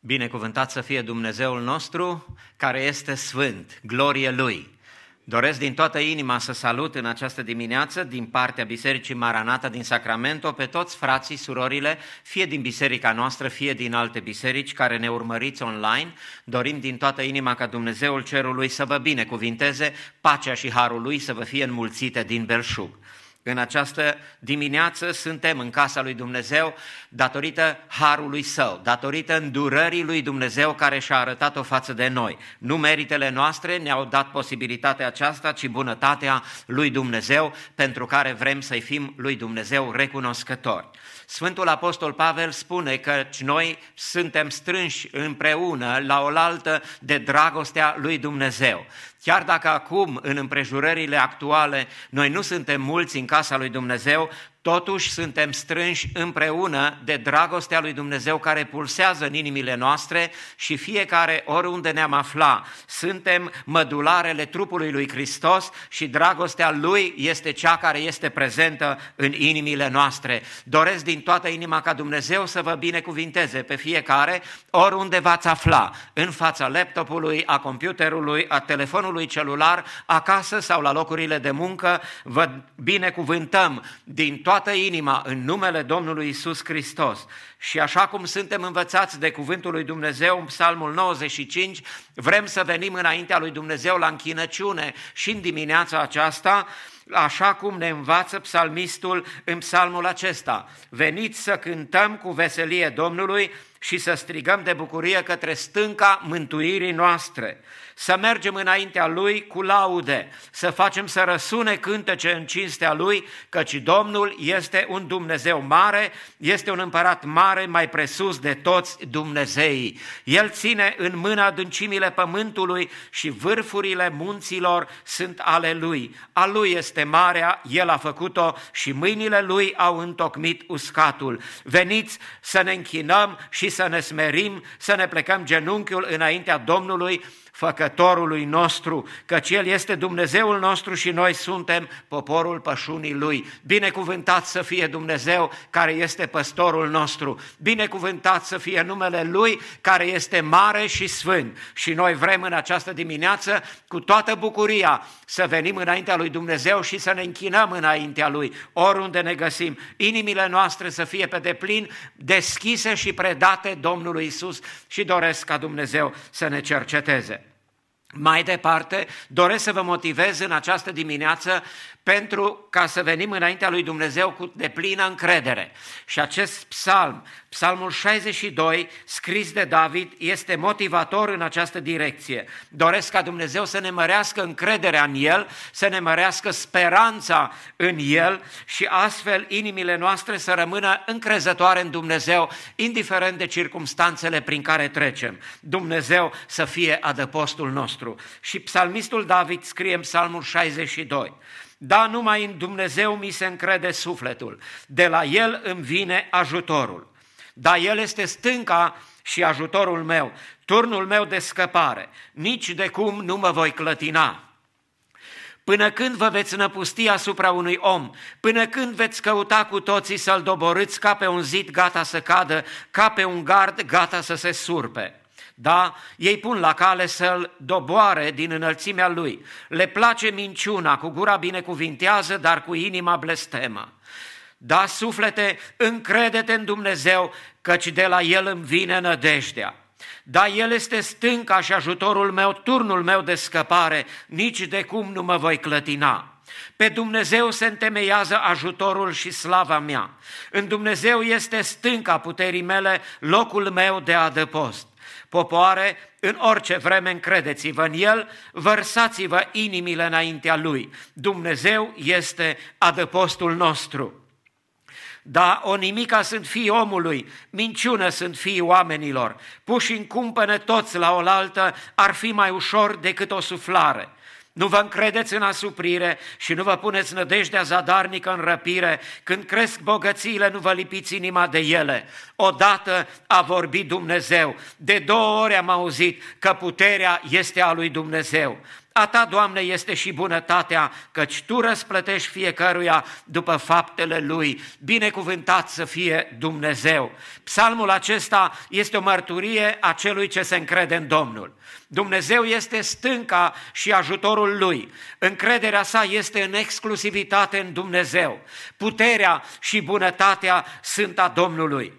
Binecuvântat să fie Dumnezeul nostru, care este sfânt, glorie Lui. Doresc din toată inima să salut în această dimineață, din partea Bisericii Maranata din Sacramento, pe toți frații, surorile, fie din biserica noastră, fie din alte biserici care ne urmăriți online. Dorim din toată inima ca Dumnezeul Cerului să vă binecuvinteze, pacea și harul Lui să vă fie înmulțite din belșug. În această dimineață suntem în casa lui Dumnezeu datorită harului său, datorită îndurării lui Dumnezeu care și-a arătat-o față de noi. Nu meritele noastre ne-au dat posibilitatea aceasta, ci bunătatea lui Dumnezeu pentru care vrem să-i fim lui Dumnezeu recunoscători. Sfântul Apostol Pavel spune că noi suntem strânși împreună la oaltă de dragostea lui Dumnezeu. Chiar dacă acum, în împrejurările actuale, noi nu suntem mulți în casa lui Dumnezeu, Totuși suntem strânși împreună de dragostea lui Dumnezeu care pulsează în inimile noastre și fiecare oriunde ne-am afla, suntem mădularele trupului lui Hristos și dragostea lui este cea care este prezentă în inimile noastre. Doresc din toată inima ca Dumnezeu să vă binecuvinteze pe fiecare oriunde v-ați afla, în fața laptopului, a computerului, a telefonului celular, acasă sau la locurile de muncă, vă binecuvântăm din toată toată inima în numele Domnului Isus Hristos. Și așa cum suntem învățați de cuvântul lui Dumnezeu în Psalmul 95, vrem să venim înaintea lui Dumnezeu la închinăciune și în dimineața aceasta, așa cum ne învață psalmistul în psalmul acesta. Veniți să cântăm cu veselie Domnului și să strigăm de bucurie către stânca mântuirii noastre să mergem înaintea Lui cu laude, să facem să răsune cântece în cinstea Lui, căci Domnul este un Dumnezeu mare, este un împărat mare mai presus de toți Dumnezeii. El ține în mână adâncimile pământului și vârfurile munților sunt ale Lui. A Lui este marea, El a făcut-o și mâinile Lui au întocmit uscatul. Veniți să ne închinăm și să ne smerim, să ne plecăm genunchiul înaintea Domnului, făcătorului nostru, căci El este Dumnezeul nostru și noi suntem poporul pășunii Lui. Binecuvântat să fie Dumnezeu care este păstorul nostru, binecuvântat să fie numele Lui care este mare și sfânt. Și noi vrem în această dimineață cu toată bucuria să venim înaintea Lui Dumnezeu și să ne închinăm înaintea Lui, oriunde ne găsim. Inimile noastre să fie pe deplin deschise și predate Domnului Isus și doresc ca Dumnezeu să ne cerceteze. Mai departe, doresc să vă motivez în această dimineață pentru ca să venim înaintea lui Dumnezeu cu deplină încredere. Și acest psalm, psalmul 62, scris de David, este motivator în această direcție. Doresc ca Dumnezeu să ne mărească încrederea în El, să ne mărească speranța în El și astfel inimile noastre să rămână încrezătoare în Dumnezeu, indiferent de circumstanțele prin care trecem. Dumnezeu să fie adăpostul nostru. Și psalmistul David scrie în psalmul 62, da, numai în Dumnezeu mi se încrede sufletul, de la El îmi vine ajutorul. Da, El este stânca și ajutorul meu, turnul meu de scăpare, nici de cum nu mă voi clătina. Până când vă veți năpusti asupra unui om? Până când veți căuta cu toții să-l doborâți ca pe un zid gata să cadă, ca pe un gard gata să se surpe? Da? Ei pun la cale să-l doboare din înălțimea lui. Le place minciuna, cu gura binecuvintează, dar cu inima blestemă. Da, suflete, încredete în Dumnezeu, căci de la El îmi vine nădejdea. Da, El este stânca și ajutorul meu, turnul meu de scăpare, nici de cum nu mă voi clătina. Pe Dumnezeu se întemeiază ajutorul și slava mea. În Dumnezeu este stânca puterii mele, locul meu de adăpost. Popoare, în orice vreme încredeți-vă în El, vărsați-vă inimile înaintea Lui. Dumnezeu este adăpostul nostru. Da, o nimica sunt fii omului, minciună sunt fii oamenilor. Puși în cumpănă toți la oaltă ar fi mai ușor decât o suflare. Nu vă încredeți în asuprire și nu vă puneți nădejdea zadarnică în răpire. Când cresc bogățiile, nu vă lipiți inima de ele. Odată a vorbit Dumnezeu. De două ori am auzit că puterea este a lui Dumnezeu. A ta, Doamne, este și bunătatea, căci Tu răsplătești fiecăruia după faptele Lui. Binecuvântat să fie Dumnezeu. Psalmul acesta este o mărturie a celui ce se încrede în Domnul. Dumnezeu este stânca și ajutorul Lui. Încrederea sa este în exclusivitate în Dumnezeu. Puterea și bunătatea sunt a Domnului.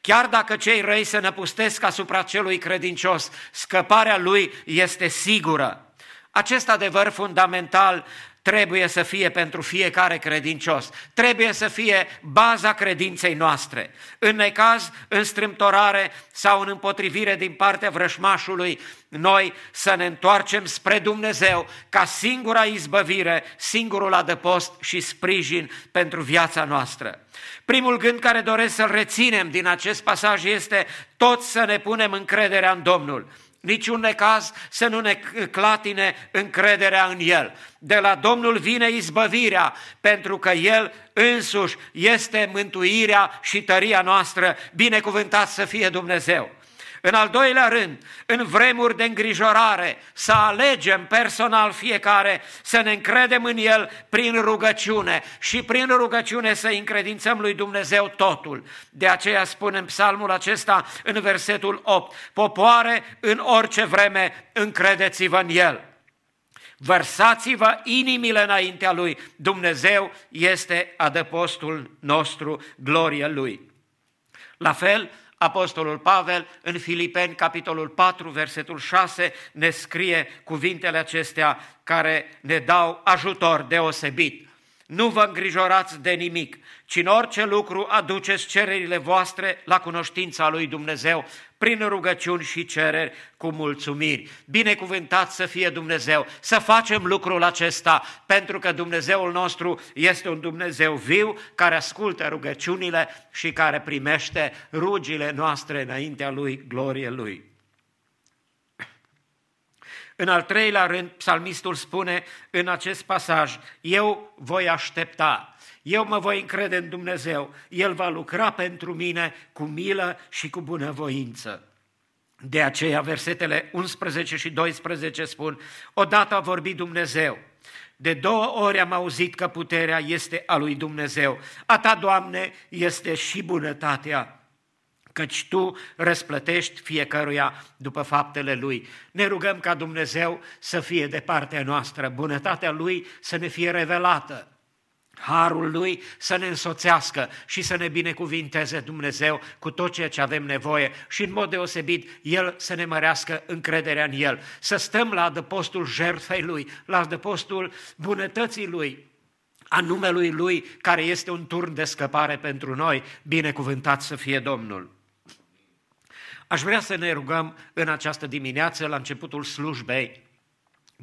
Chiar dacă cei răi se năpustesc asupra celui credincios, scăparea lui este sigură. Acest adevăr fundamental trebuie să fie pentru fiecare credincios. Trebuie să fie baza credinței noastre. În necaz, în strâmtorare sau în împotrivire din partea vrășmașului, noi să ne întoarcem spre Dumnezeu ca singura izbăvire, singurul adăpost și sprijin pentru viața noastră. Primul gând care doresc să-l reținem din acest pasaj este tot să ne punem încrederea în Domnul niciun necaz să nu ne clatine încrederea în El. De la Domnul vine izbăvirea, pentru că El însuși este mântuirea și tăria noastră. Binecuvântat să fie Dumnezeu! În al doilea rând, în vremuri de îngrijorare, să alegem personal fiecare, să ne încredem în El prin rugăciune și prin rugăciune să încredințăm lui Dumnezeu totul. De aceea spunem psalmul acesta în versetul 8, popoare în orice vreme, încredeți-vă în El. Vărsați-vă inimile înaintea Lui. Dumnezeu este adăpostul nostru, gloria Lui. La fel, Apostolul Pavel în Filipeni, capitolul 4, versetul 6, ne scrie cuvintele acestea care ne dau ajutor deosebit. Nu vă îngrijorați de nimic, ci în orice lucru aduceți cererile voastre la cunoștința lui Dumnezeu prin rugăciuni și cereri cu mulțumiri. Binecuvântat să fie Dumnezeu, să facem lucrul acesta, pentru că Dumnezeul nostru este un Dumnezeu viu care ascultă rugăciunile și care primește rugile noastre înaintea Lui, glorie Lui. În al treilea rând, psalmistul spune în acest pasaj, eu voi aștepta, eu mă voi încrede în Dumnezeu, El va lucra pentru mine cu milă și cu bunăvoință. De aceea, versetele 11 și 12 spun, odată a vorbit Dumnezeu, de două ori am auzit că puterea este a lui Dumnezeu. A ta, Doamne, este și bunătatea căci Tu răsplătești fiecăruia după faptele Lui. Ne rugăm ca Dumnezeu să fie de partea noastră, bunătatea Lui să ne fie revelată, harul Lui să ne însoțească și să ne binecuvinteze Dumnezeu cu tot ceea ce avem nevoie și în mod deosebit El să ne mărească încrederea în El, să stăm la adăpostul jertfei Lui, la adăpostul bunătății Lui, a numelui Lui, care este un turn de scăpare pentru noi, binecuvântat să fie Domnul. Aș vrea să ne rugăm în această dimineață, la începutul slujbei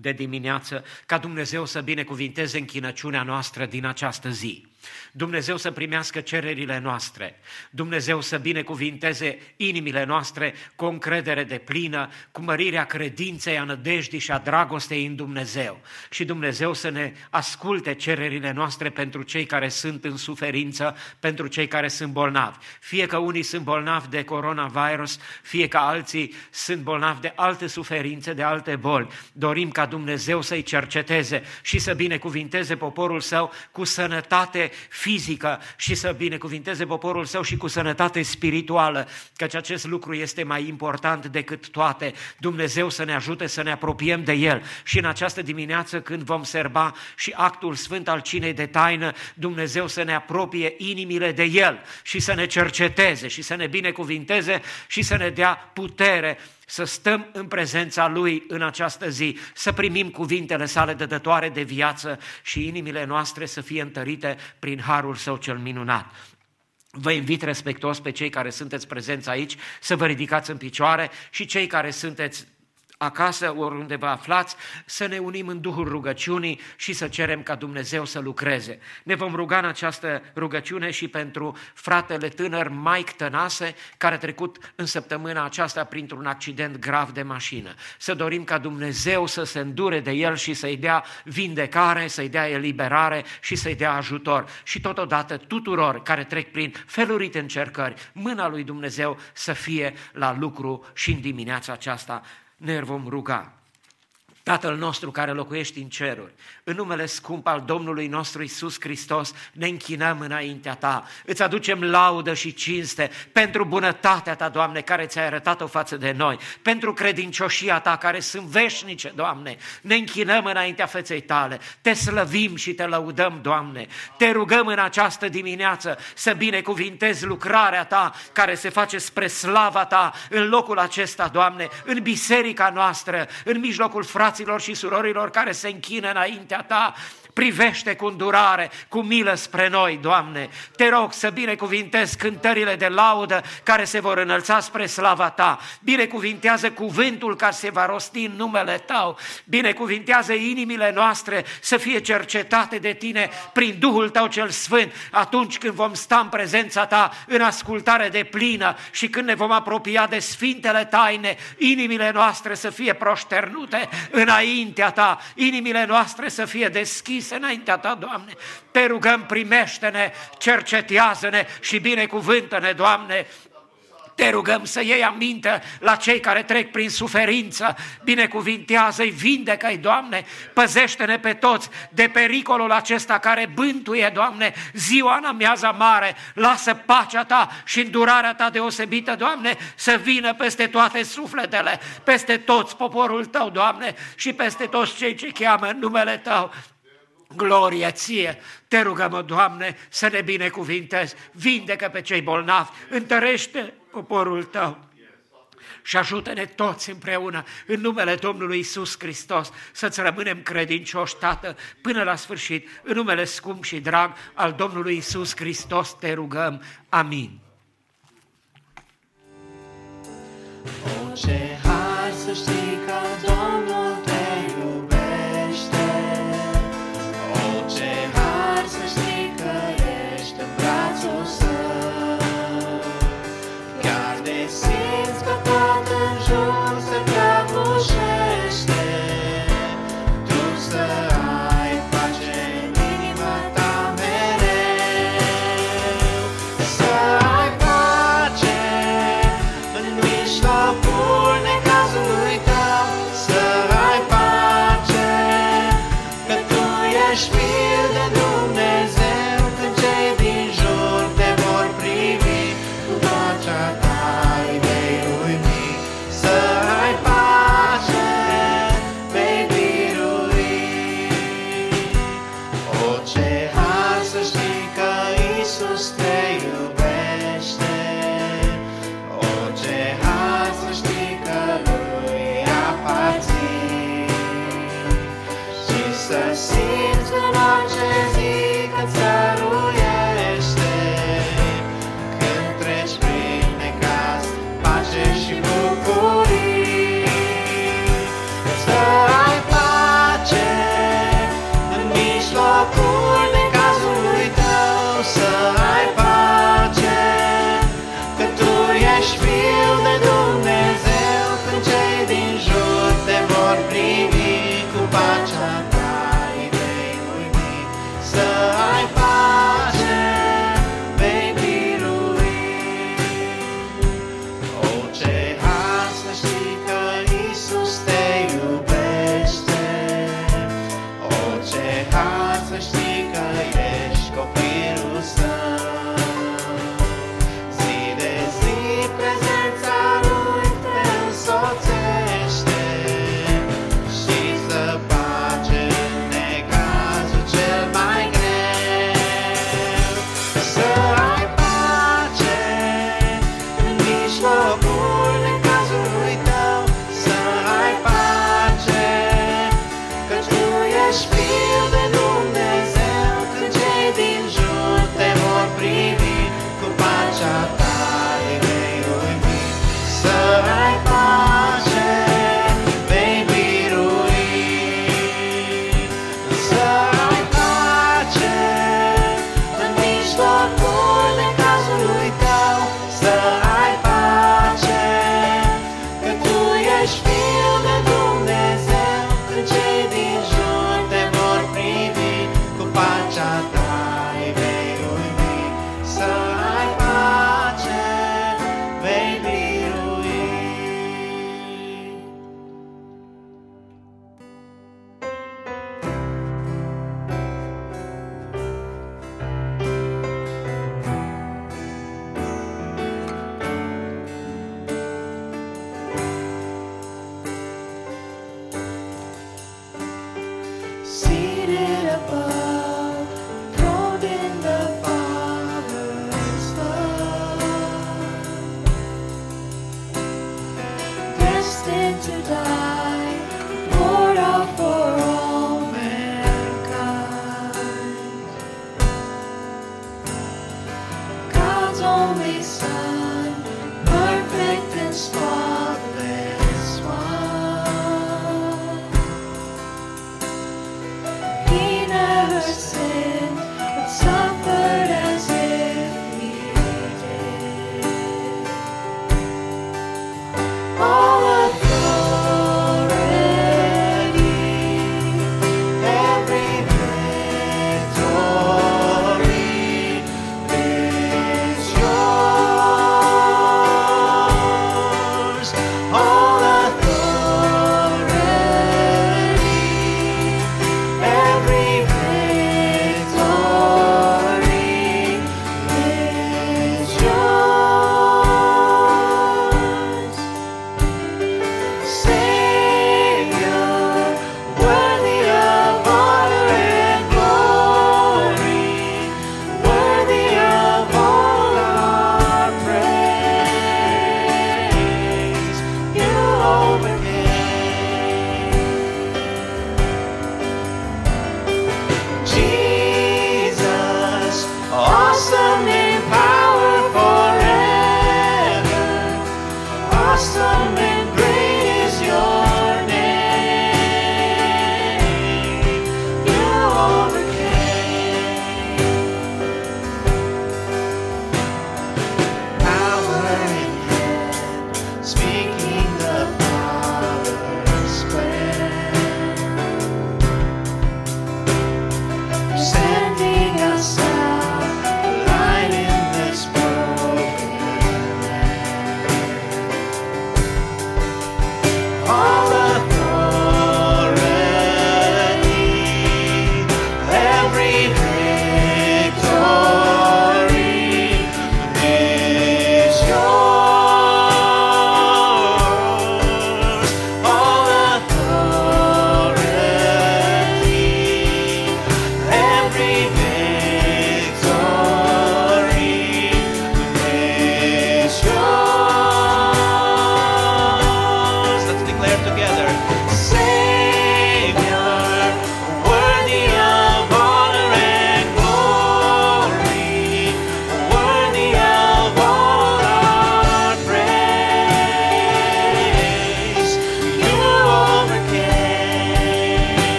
de dimineață, ca Dumnezeu să binecuvinteze închinăciunea noastră din această zi. Dumnezeu să primească cererile noastre, Dumnezeu să binecuvinteze inimile noastre cu o încredere de plină, cu mărirea credinței, a nădejdii și a dragostei în Dumnezeu. Și Dumnezeu să ne asculte cererile noastre pentru cei care sunt în suferință, pentru cei care sunt bolnavi. Fie că unii sunt bolnavi de coronavirus, fie că alții sunt bolnavi de alte suferințe, de alte boli. Dorim ca Dumnezeu să-i cerceteze și să binecuvinteze poporul său cu sănătate fizică și să binecuvinteze poporul său și cu sănătate spirituală, căci acest lucru este mai important decât toate. Dumnezeu să ne ajute să ne apropiem de El și în această dimineață când vom serba și actul sfânt al cinei de taină, Dumnezeu să ne apropie inimile de El și să ne cerceteze și să ne binecuvinteze și să ne dea putere să stăm în prezența Lui în această zi, să primim cuvintele sale dădătoare de viață și inimile noastre să fie întărite prin harul Său cel minunat. Vă invit respectuos pe cei care sunteți prezenți aici să vă ridicați în picioare și cei care sunteți acasă, oriunde vă aflați, să ne unim în Duhul rugăciunii și să cerem ca Dumnezeu să lucreze. Ne vom ruga în această rugăciune și pentru fratele tânăr Mike Tănase, care a trecut în săptămâna aceasta printr-un accident grav de mașină. Să dorim ca Dumnezeu să se îndure de el și să-i dea vindecare, să-i dea eliberare și să-i dea ajutor. Și totodată tuturor care trec prin felurite încercări, mâna lui Dumnezeu să fie la lucru și în dimineața aceasta ne vom ruga. Tatăl nostru care locuiești în ceruri, în numele scump al Domnului nostru Isus Hristos, ne închinăm înaintea Ta, îți aducem laudă și cinste pentru bunătatea Ta, Doamne, care ți-ai arătat-o față de noi, pentru credincioșia Ta, care sunt veșnice, Doamne, ne închinăm înaintea feței Tale, Te slăvim și Te lăudăm, Doamne, Te rugăm în această dimineață să binecuvintezi lucrarea Ta, care se face spre slava Ta în locul acesta, Doamne, în biserica noastră, în mijlocul fraților și surorilor care se închină înaintea Ta, privește cu îndurare, cu milă spre noi, Doamne. Te rog să binecuvintezi cântările de laudă care se vor înălța spre slava Ta. Binecuvintează cuvântul care se va rosti în numele Tău. Binecuvintează inimile noastre să fie cercetate de Tine prin Duhul Tău cel Sfânt atunci când vom sta în prezența Ta în ascultare de plină și când ne vom apropia de sfintele taine, inimile noastre să fie proșternute înaintea Ta, inimile noastre să fie deschise deschise înaintea Ta, Doamne. Te rugăm, primește-ne, cercetează-ne și binecuvântă-ne, Doamne, te rugăm să iei aminte la cei care trec prin suferință, binecuvintează-i, vindecă-i, Doamne, păzește-ne pe toți de pericolul acesta care bântuie, Doamne, ziua în amiaza mare, lasă pacea Ta și îndurarea Ta deosebită, Doamne, să vină peste toate sufletele, peste toți poporul Tău, Doamne, și peste toți cei ce cheamă în numele Tău. Gloria ție! Te rugăm, Doamne, să ne binecuvintezi, vindecă pe cei bolnavi, întărește poporul Tău și ajută-ne toți împreună, în numele Domnului Isus Hristos, să-ți rămânem credincioși, Tată, până la sfârșit, în numele scump și drag al Domnului Isus Hristos te rugăm. Amin. O,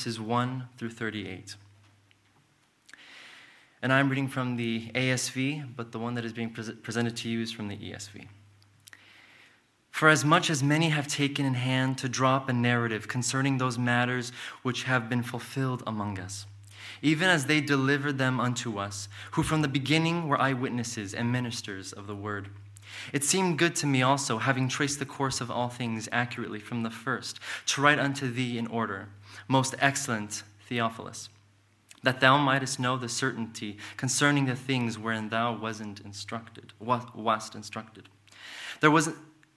verses 1 through 38. And I'm reading from the ASV, but the one that is being pre- presented to you is from the ESV. For as much as many have taken in hand to drop a narrative concerning those matters which have been fulfilled among us, even as they delivered them unto us, who from the beginning were eyewitnesses and ministers of the word. It seemed good to me also, having traced the course of all things accurately from the first, to write unto thee in order most excellent Theophilus, that thou mightest know the certainty concerning the things wherein thou wasn't instructed, wast instructed. There was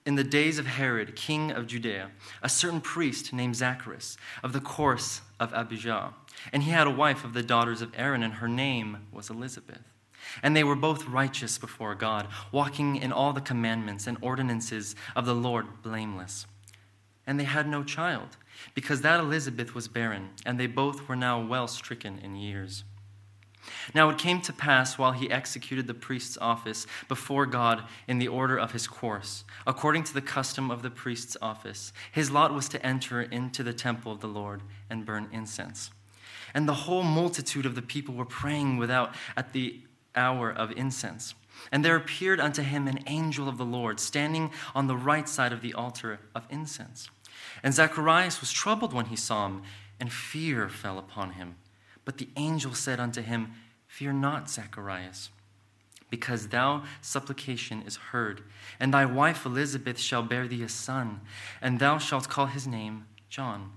in the days of Herod, king of Judea, a certain priest named Zacharias of the course of Abijah, and he had a wife of the daughters of Aaron, and her name was Elizabeth. And they were both righteous before God, walking in all the commandments and ordinances of the Lord blameless. And they had no child, because that Elizabeth was barren, and they both were now well stricken in years. Now it came to pass while he executed the priest's office before God in the order of his course, according to the custom of the priest's office, his lot was to enter into the temple of the Lord and burn incense. And the whole multitude of the people were praying without at the hour of incense. And there appeared unto him an angel of the Lord, standing on the right side of the altar of incense. And Zacharias was troubled when he saw him, and fear fell upon him. But the angel said unto him, Fear not, Zacharias, because thou supplication is heard, and thy wife Elizabeth shall bear thee a son, and thou shalt call his name John.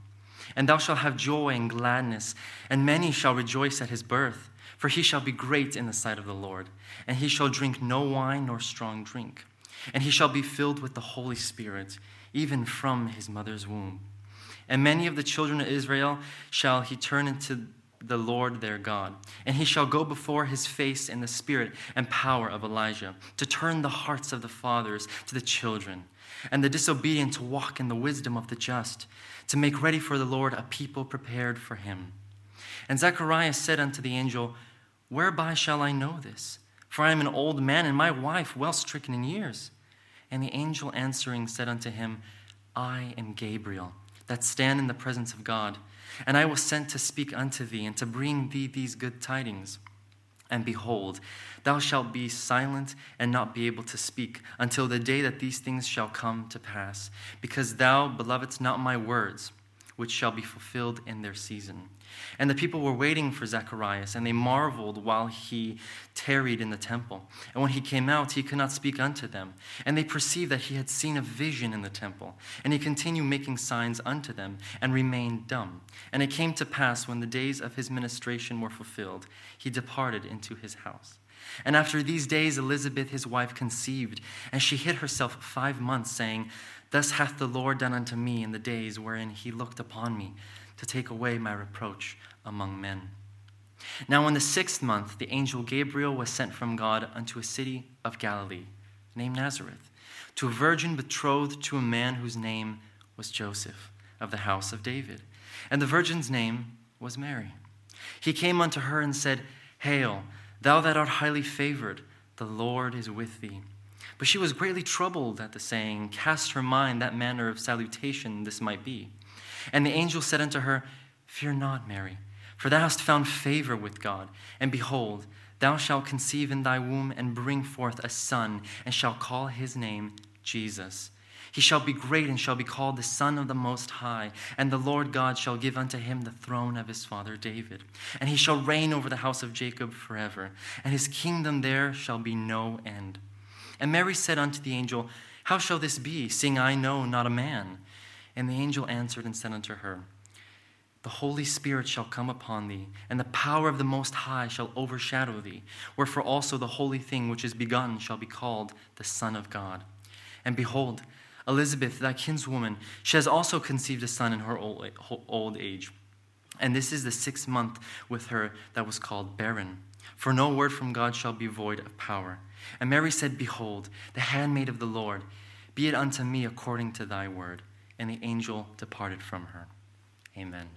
And thou shalt have joy and gladness, and many shall rejoice at his birth, for he shall be great in the sight of the Lord, and he shall drink no wine nor strong drink, and he shall be filled with the Holy Spirit, even from his mother's womb. And many of the children of Israel shall he turn into the Lord their God. And he shall go before his face in the spirit and power of Elijah, to turn the hearts of the fathers to the children, and the disobedient to walk in the wisdom of the just, to make ready for the Lord a people prepared for him. And Zacharias said unto the angel, Whereby shall I know this? For I am an old man, and my wife well stricken in years. And the angel answering said unto him, I am Gabriel, that stand in the presence of God and I was sent to speak unto thee and to bring thee these good tidings. And behold, thou shalt be silent and not be able to speak until the day that these things shall come to pass, because thou belovedst not my words, which shall be fulfilled in their season. And the people were waiting for Zacharias, and they marveled while he tarried in the temple. And when he came out, he could not speak unto them. And they perceived that he had seen a vision in the temple. And he continued making signs unto them, and remained dumb. And it came to pass, when the days of his ministration were fulfilled, he departed into his house. And after these days, Elizabeth his wife conceived, and she hid herself five months, saying, Thus hath the Lord done unto me in the days wherein he looked upon me to take away my reproach among men. Now, in the sixth month, the angel Gabriel was sent from God unto a city of Galilee, named Nazareth, to a virgin betrothed to a man whose name was Joseph, of the house of David. And the virgin's name was Mary. He came unto her and said, Hail, thou that art highly favored, the Lord is with thee. But she was greatly troubled at the saying, cast her mind that manner of salutation this might be. And the angel said unto her, Fear not, Mary, for thou hast found favor with God. And behold, thou shalt conceive in thy womb and bring forth a son, and shalt call his name Jesus. He shall be great and shall be called the Son of the Most High, and the Lord God shall give unto him the throne of his father David. And he shall reign over the house of Jacob forever, and his kingdom there shall be no end. And Mary said unto the angel, How shall this be, seeing I know not a man? And the angel answered and said unto her, The Holy Spirit shall come upon thee, and the power of the Most High shall overshadow thee. Wherefore also the holy thing which is begotten shall be called the Son of God. And behold, Elizabeth, thy kinswoman, she has also conceived a son in her old age. And this is the sixth month with her that was called barren. For no word from God shall be void of power. And Mary said, Behold, the handmaid of the Lord, be it unto me according to thy word and the angel departed from her. Amen.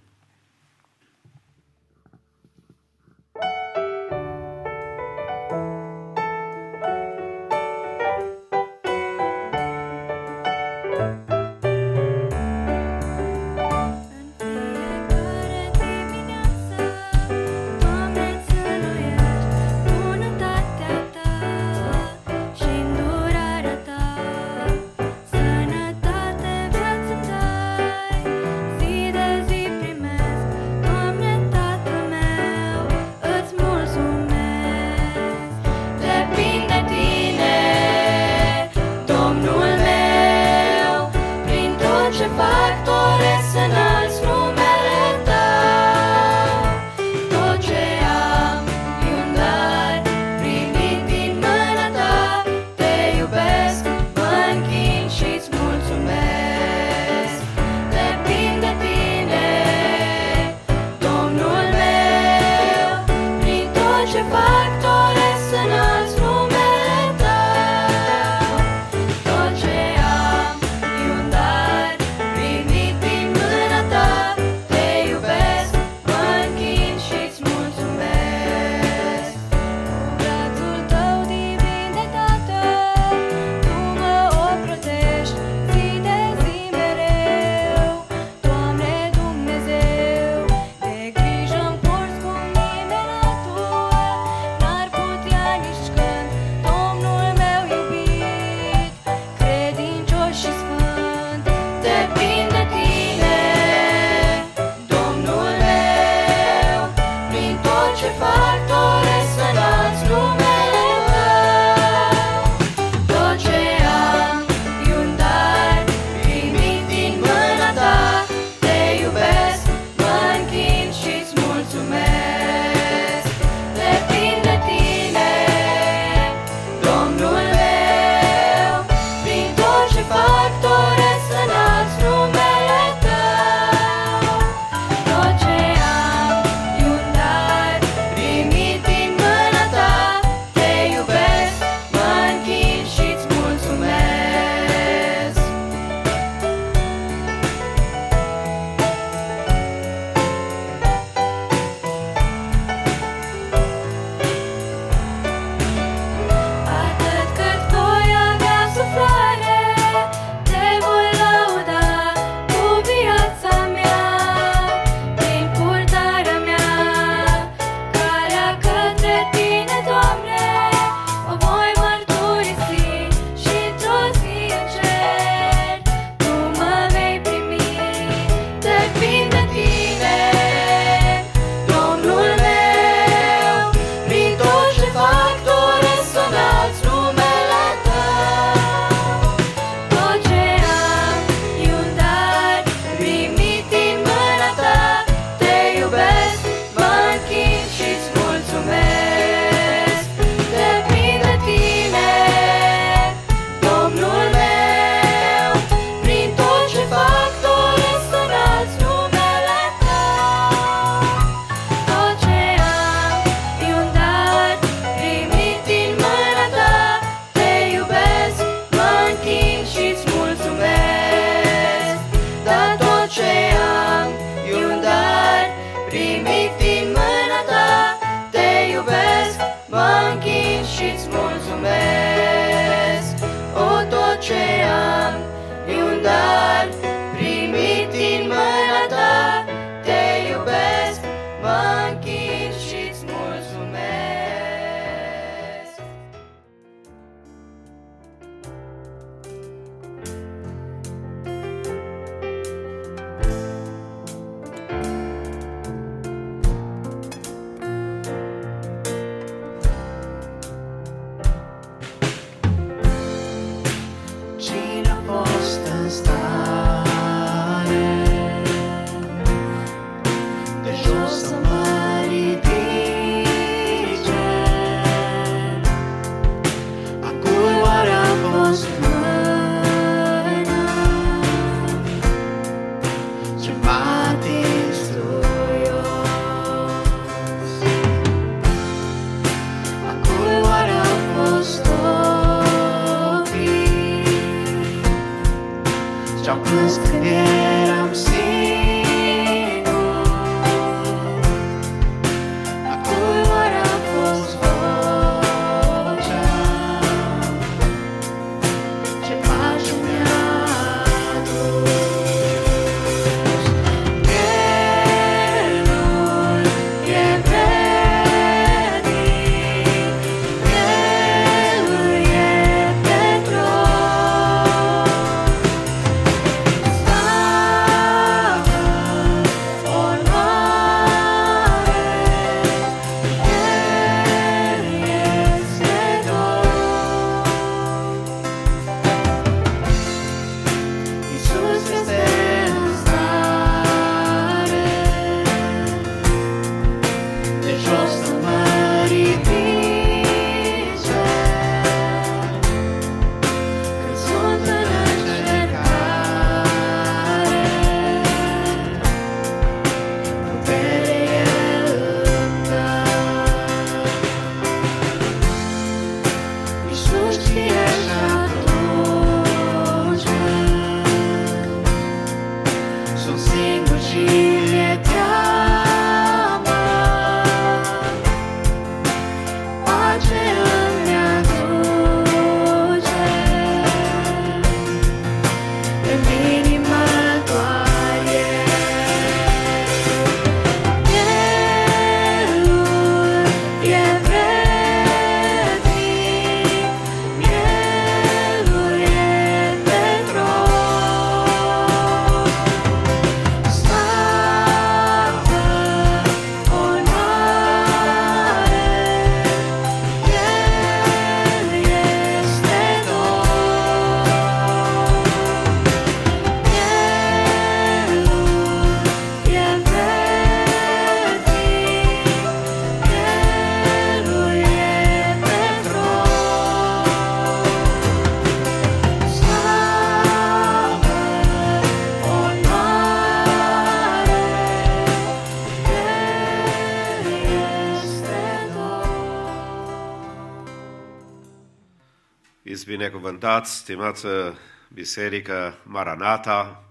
Binecuvântați, stimață Biserică Maranata,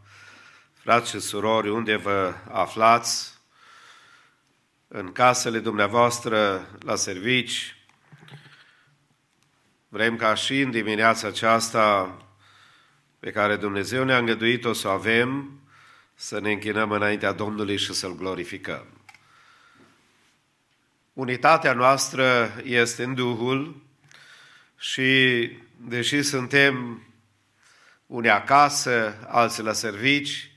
frați și surori, unde vă aflați, în casele dumneavoastră, la servici, vrem ca și în dimineața aceasta pe care Dumnezeu ne-a îngăduit-o să o avem, să ne închinăm înaintea Domnului și să-L glorificăm. Unitatea noastră este în Duhul și deși suntem unii acasă, alții la servici,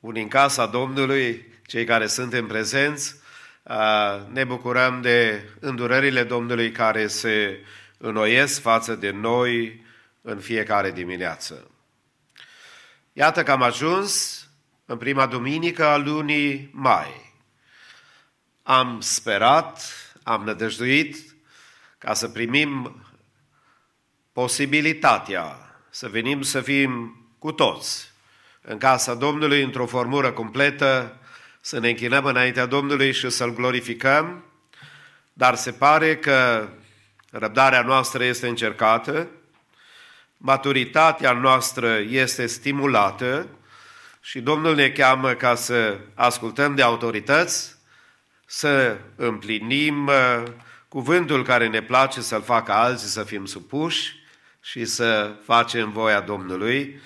unii în casa Domnului, cei care suntem prezenți, a, ne bucurăm de îndurările Domnului care se înnoiesc față de noi în fiecare dimineață. Iată că am ajuns în prima duminică a lunii mai. Am sperat, am nădăjduit ca să primim posibilitatea să venim să fim cu toți în casa Domnului într-o formură completă, să ne închinăm înaintea Domnului și să-L glorificăm, dar se pare că răbdarea noastră este încercată, maturitatea noastră este stimulată și Domnul ne cheamă ca să ascultăm de autorități, să împlinim uh, cuvântul care ne place să-l facă alții să fim supuși și să facem voia Domnului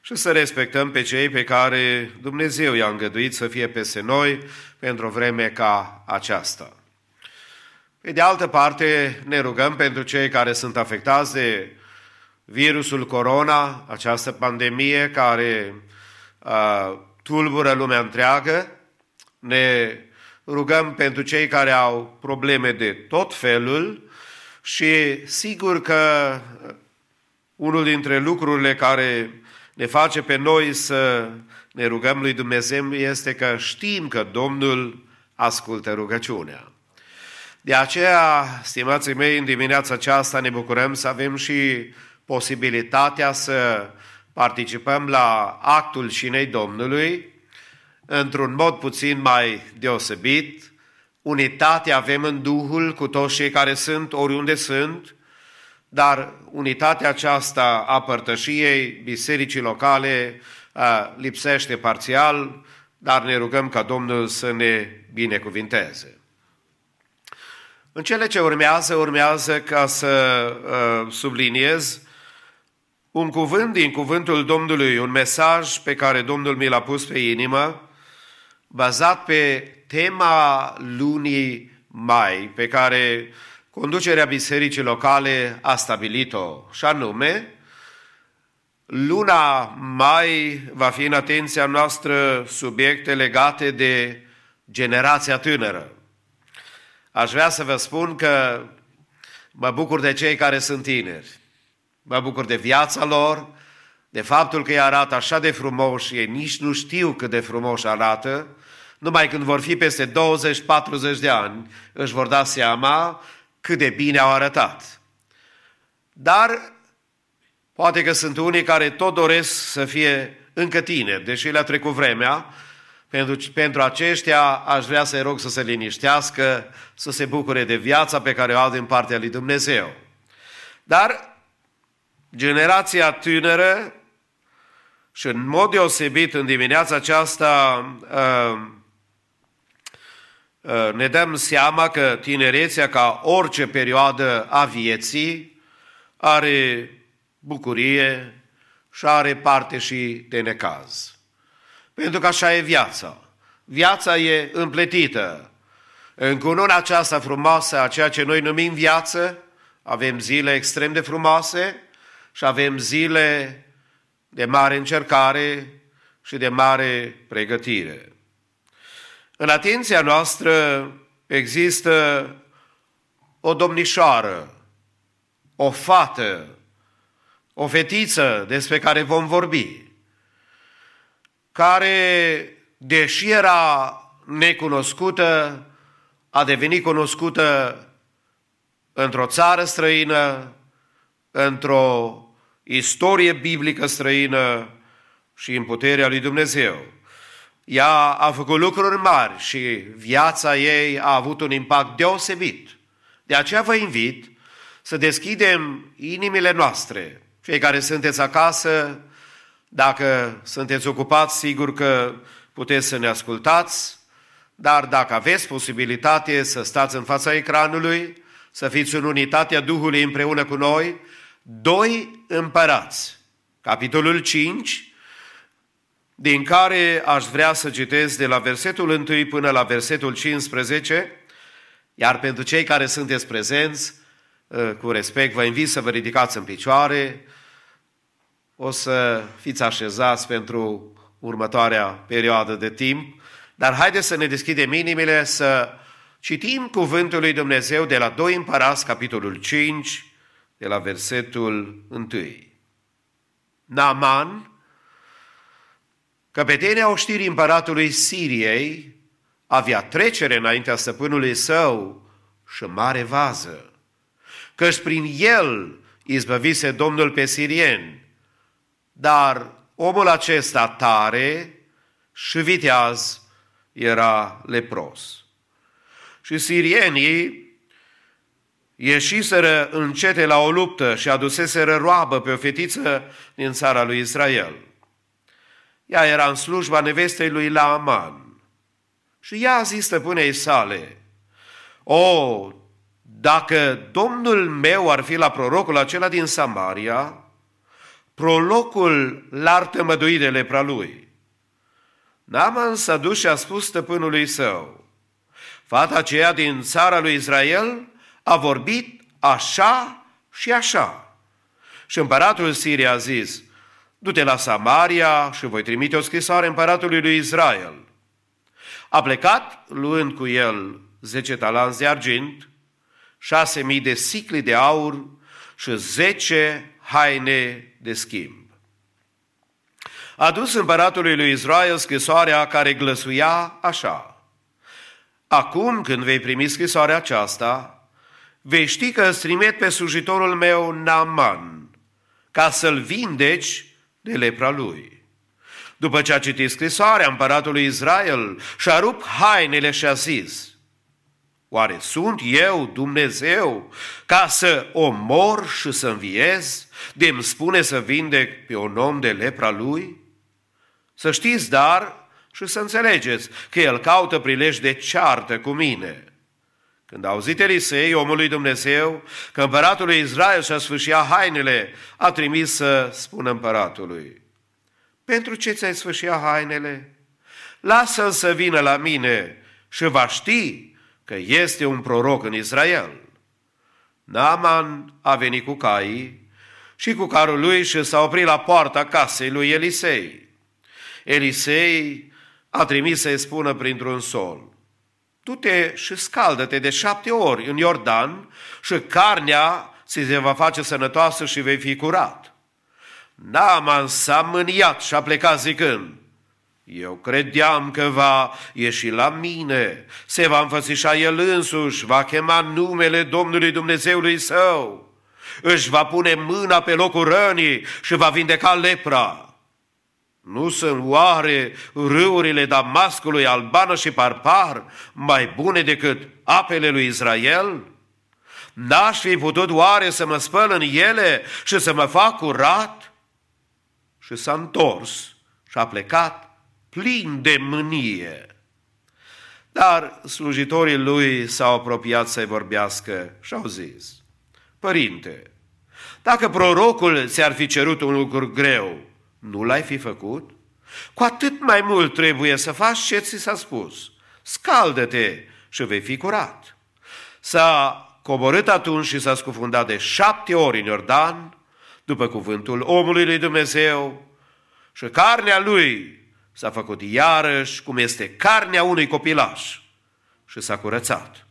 și să respectăm pe cei pe care Dumnezeu i-a îngăduit să fie peste noi pentru o vreme ca aceasta. Pe de altă parte, ne rugăm pentru cei care sunt afectați de virusul corona, această pandemie care uh, tulbură lumea întreagă. Ne rugăm pentru cei care au probleme de tot felul și sigur că unul dintre lucrurile care ne face pe noi să ne rugăm lui Dumnezeu este că știm că Domnul ascultă rugăciunea. De aceea, stimații mei, în dimineața aceasta ne bucurăm să avem și posibilitatea să participăm la actul șinei Domnului într-un mod puțin mai deosebit. Unitate avem în Duhul cu toți cei care sunt oriunde sunt, dar unitatea aceasta a părtășiei bisericii locale lipsește parțial, dar ne rugăm ca Domnul să ne binecuvinteze. În cele ce urmează, urmează ca să uh, subliniez un cuvânt din cuvântul Domnului, un mesaj pe care Domnul mi l-a pus pe inimă, bazat pe tema lunii mai, pe care conducerea bisericii locale a stabilit-o, și anume, luna mai va fi în atenția noastră subiecte legate de generația tânără. Aș vrea să vă spun că mă bucur de cei care sunt tineri. Mă bucur de viața lor, de faptul că îi arată așa de frumos și ei nici nu știu cât de frumos arată, numai când vor fi peste 20-40 de ani își vor da seama cât de bine au arătat. Dar poate că sunt unii care tot doresc să fie încă tineri, deși le-a trecut vremea, pentru, pentru aceștia aș vrea să-i rog să se liniștească, să se bucure de viața pe care o au din partea lui Dumnezeu. Dar generația tânără și în mod deosebit în dimineața aceasta uh, uh, ne dăm seama că tinerețea, ca orice perioadă a vieții, are bucurie și are parte și de necaz. Pentru că așa e viața. Viața e împletită. În cununa aceasta frumoasă, a ceea ce noi numim viață, avem zile extrem de frumoase și avem zile de mare încercare și de mare pregătire. În atenția noastră există o domnișoară, o fată, o fetiță despre care vom vorbi care, deși era necunoscută, a devenit cunoscută într-o țară străină, într-o istorie biblică străină și în puterea lui Dumnezeu. Ea a făcut lucruri mari și viața ei a avut un impact deosebit. De aceea vă invit să deschidem inimile noastre. Cei care sunteți acasă, dacă sunteți ocupați, sigur că puteți să ne ascultați, dar dacă aveți posibilitate să stați în fața ecranului, să fiți în unitatea Duhului împreună cu noi, doi împărați, capitolul 5, din care aș vrea să citesc de la versetul 1 până la versetul 15, iar pentru cei care sunteți prezenți, cu respect, vă invit să vă ridicați în picioare, o să fiți așezați pentru următoarea perioadă de timp, dar haideți să ne deschidem inimile să citim cuvântul lui Dumnezeu de la 2 Împărați, capitolul 5, de la versetul 1. Naaman, căpetenia oștirii împăratului Siriei, avea trecere înaintea stăpânului său și mare vază, căci prin el izbăvise Domnul pe sirieni dar omul acesta tare și viteaz era lepros. Și sirienii ieșiseră încete la o luptă și aduseseră roabă pe o fetiță din țara lui Israel. Ea era în slujba nevestei lui Laaman. Și ea a zis stăpânei sale, O, dacă domnul meu ar fi la prorocul acela din Samaria, prolocul l-ar tămădui de lepra lui. Naaman s-a dus și a spus stăpânului său, fata aceea din țara lui Israel a vorbit așa și așa. Și împăratul Siria a zis, du-te la Samaria și voi trimite o scrisoare împăratului lui Israel. A plecat, luând cu el zece talanți de argint, șase mii de sicli de aur și zece haine de schimb. a dus împăratului lui Israel scrisoarea care glăsuia așa. Acum când vei primi scrisoarea aceasta, vei ști că îți trimit pe slujitorul meu Naaman, ca să-l vindeci de lepra lui. După ce a citit scrisoarea împăratului Israel, și-a rupt hainele și a zis, Oare sunt eu Dumnezeu ca să omor și să înviez? De îmi spune să vindec pe un om de lepra lui? Să știți, dar, și să înțelegeți că el caută prilej de ceartă cu mine. Când a auzit Elisei, omul lui Dumnezeu, că împăratul lui Israel și-a sfârșit hainele, a trimis să spună împăratului, Pentru ce ți-ai sfârșit hainele? Lasă-l să vină la mine și va ști că este un proroc în Israel. Naaman a venit cu caii și cu carul lui și s-a oprit la poarta casei lui Elisei. Elisei a trimis să-i spună printr-un sol, Du-te și scaldă-te de șapte ori în Iordan și carnea ți se va face sănătoasă și vei fi curat. Naaman s-a mâniat și a plecat zicând, eu credeam că va ieși la mine, se va înfățișa el însuși, va chema numele Domnului Dumnezeului său, își va pune mâna pe locul rănii și va vindeca lepra. Nu sunt oare râurile Damascului, Albană și Parpar mai bune decât apele lui Israel? N-aș fi putut oare să mă spăl în ele și să mă fac curat? Și s-a întors și a plecat plin de mânie. Dar slujitorii lui s-au apropiat să-i vorbească și au zis, Părinte, dacă prorocul ți-ar fi cerut un lucru greu, nu l-ai fi făcut? Cu atât mai mult trebuie să faci ce ți s-a spus. Scaldă-te și vei fi curat. S-a coborât atunci și s-a scufundat de șapte ori în Iordan, după cuvântul omului lui Dumnezeu, și carnea lui s-a făcut iarăși cum este carnea unui copilaș și s-a curățat.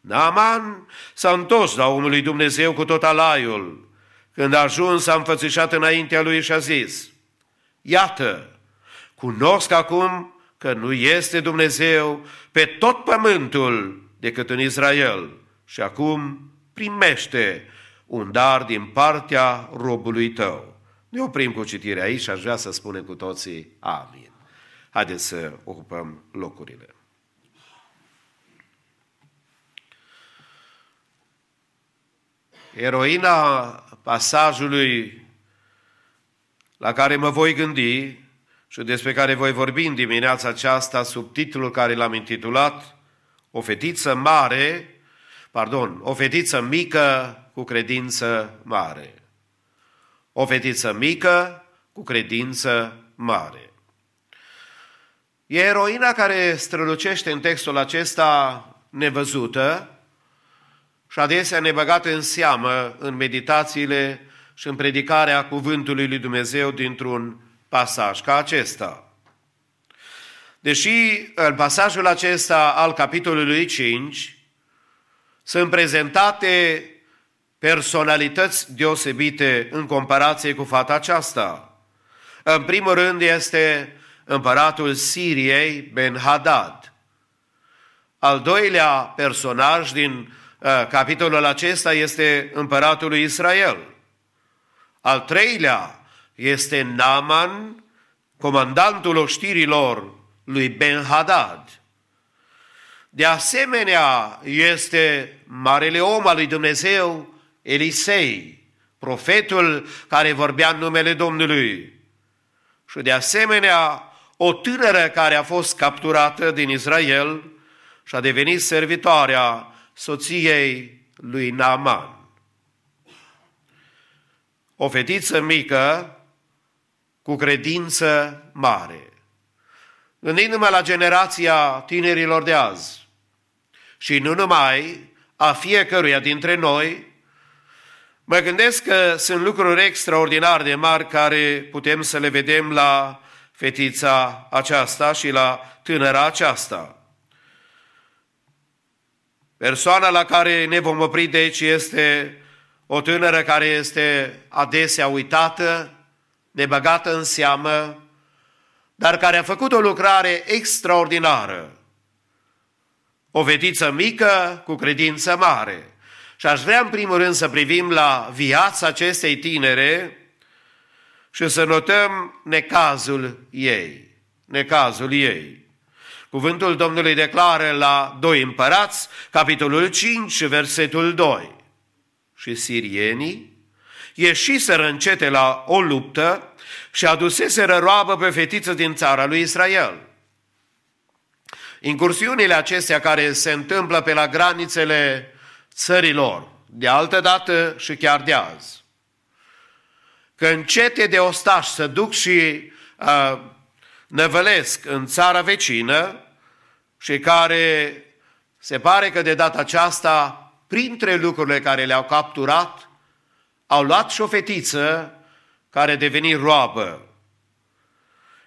Naaman s-a întors la omul lui Dumnezeu cu tot alaiul. Când a ajuns, s-a înfățișat înaintea lui și a zis, Iată, cunosc acum că nu este Dumnezeu pe tot pământul decât în Israel și acum primește un dar din partea robului tău. Ne oprim cu citirea aici și aș vrea să spunem cu toții Amin. Haideți să ocupăm locurile. Eroina pasajului la care mă voi gândi și despre care voi vorbi în dimineața aceasta sub titlul care l-am intitulat O fetiță mare, pardon, o fetiță mică cu credință mare. O fetiță mică cu credință mare. E eroina care strălucește în textul acesta nevăzută și adesea nebăgată în seamă în meditațiile și în predicarea cuvântului lui Dumnezeu dintr-un pasaj ca acesta. Deși în pasajul acesta al capitolului 5 sunt prezentate personalități deosebite în comparație cu fata aceasta. În primul rând este împăratul Siriei, Ben-Hadad. Al doilea personaj din uh, capitolul acesta este împăratul lui Israel. Al treilea este Naman, comandantul oștirilor lui Ben-Hadad. De asemenea, este marele om al lui Dumnezeu, Elisei, profetul care vorbea în numele Domnului. Și de asemenea, o tânără care a fost capturată din Israel și a devenit servitoarea soției lui Naaman. O fetiță mică cu credință mare. Gândindu-mă la generația tinerilor de azi și nu numai a fiecăruia dintre noi, mă gândesc că sunt lucruri extraordinar de mari care putem să le vedem la fetița aceasta și la tânăra aceasta. Persoana la care ne vom opri de aici este o tânără care este adesea uitată, nebăgată în seamă, dar care a făcut o lucrare extraordinară. O fetiță mică cu credință mare. Și aș vrea în primul rând să privim la viața acestei tinere și să notăm necazul ei. Necazul ei. Cuvântul Domnului declară la 2 împărați, capitolul 5, versetul 2. Și sirienii ieșiseră încete la o luptă și aduseseră roabă pe fetiță din țara lui Israel. Incursiunile acestea care se întâmplă pe la granițele țărilor, de altă dată și chiar de azi. Că încete de ostași să duc și uh, năvălesc în țara vecină și care se pare că de data aceasta, printre lucrurile care le-au capturat, au luat și o fetiță care deveni roabă.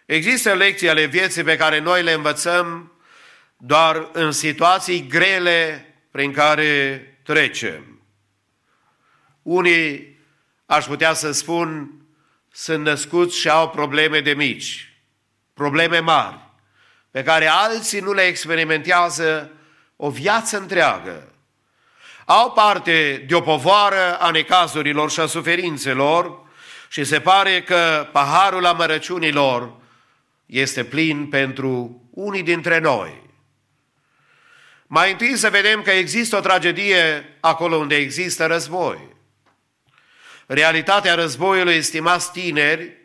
Există lecții ale vieții pe care noi le învățăm doar în situații grele prin care trecem. Unii, aș putea să spun, sunt născuți și au probleme de mici, probleme mari, pe care alții nu le experimentează o viață întreagă. Au parte de o povoară a necazurilor și a suferințelor și se pare că paharul amărăciunilor este plin pentru unii dintre noi. Mai întâi să vedem că există o tragedie acolo unde există război. Realitatea războiului, estimați tineri,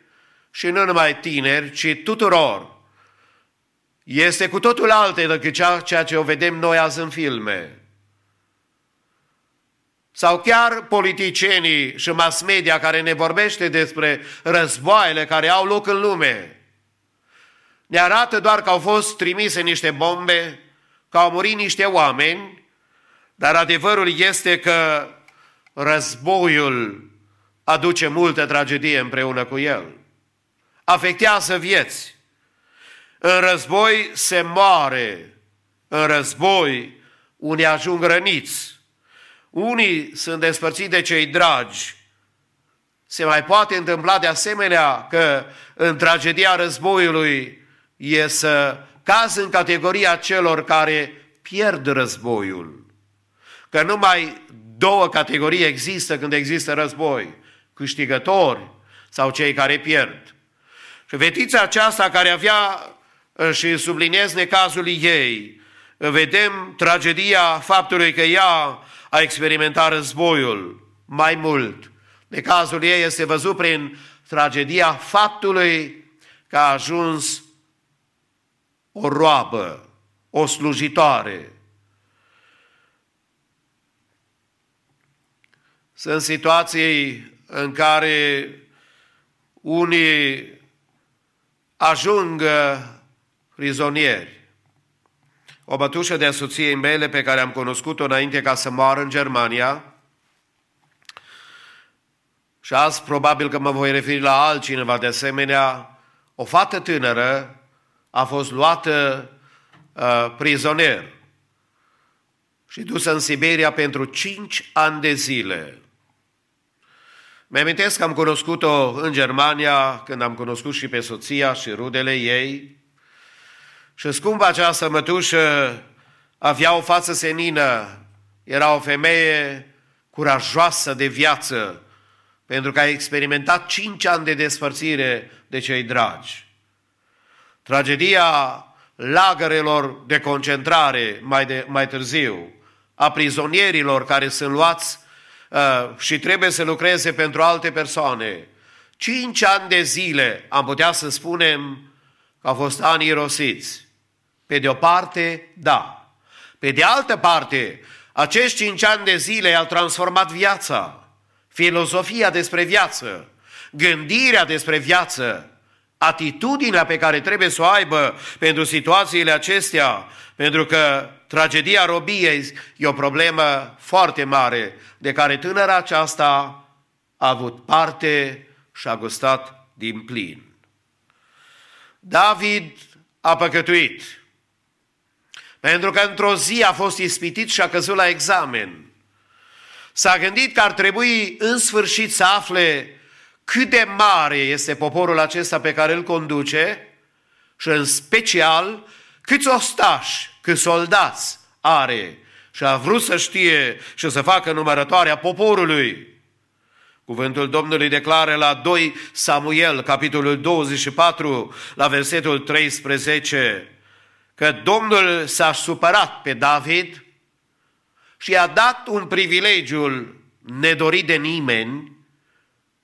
și nu numai tineri, ci tuturor, este cu totul alte decât ceea ce o vedem noi azi în filme. Sau chiar politicienii și mass media care ne vorbește despre războaiele care au loc în lume. Ne arată doar că au fost trimise niște bombe, că au murit niște oameni, dar adevărul este că războiul aduce multă tragedie împreună cu el. Afectează vieți. În război se moare. În război unii ajung răniți. Unii sunt despărțiți de cei dragi. Se mai poate întâmpla de asemenea că în tragedia războiului e să caz în categoria celor care pierd războiul. Că numai două categorii există când există război. Câștigători sau cei care pierd. Și fetița aceasta care avea și subliniez necazul ei, vedem tragedia faptului că ea a experimentat războiul mai mult. Necazul ei este văzut prin tragedia faptului că a ajuns o roabă, o slujitoare. Sunt situații în care unii ajung prizonieri. O bătușă de soției mele pe care am cunoscut-o înainte ca să moară în Germania, și azi probabil că mă voi referi la altcineva de asemenea, o fată tânără a fost luată uh, prizonier și dusă în Siberia pentru cinci ani de zile. Mi-amintesc că am cunoscut-o în Germania, când am cunoscut și pe soția și rudele ei. Și scumpa această mătușă avea o față senină, era o femeie curajoasă de viață, pentru că a experimentat cinci ani de despărțire de cei dragi. Tragedia lagărelor de concentrare mai, de, mai târziu, a prizonierilor care sunt luați uh, și trebuie să lucreze pentru alte persoane. Cinci ani de zile am putea să spunem că au fost ani irosiți. Pe de o parte, da. Pe de altă parte, acești cinci ani de zile au transformat viața, filozofia despre viață, gândirea despre viață, atitudinea pe care trebuie să o aibă pentru situațiile acestea, pentru că tragedia robiei e o problemă foarte mare de care tânăra aceasta a avut parte și a gustat din plin. David a păcătuit, pentru că într-o zi a fost ispitit și a căzut la examen. S-a gândit că ar trebui în sfârșit să afle cât de mare este poporul acesta pe care îl conduce și în special câți ostași, câți soldați are și a vrut să știe și să facă numărătoarea poporului. Cuvântul Domnului declară la 2 Samuel, capitolul 24, la versetul 13, că Domnul s-a supărat pe David și i-a dat un privilegiul nedorit de nimeni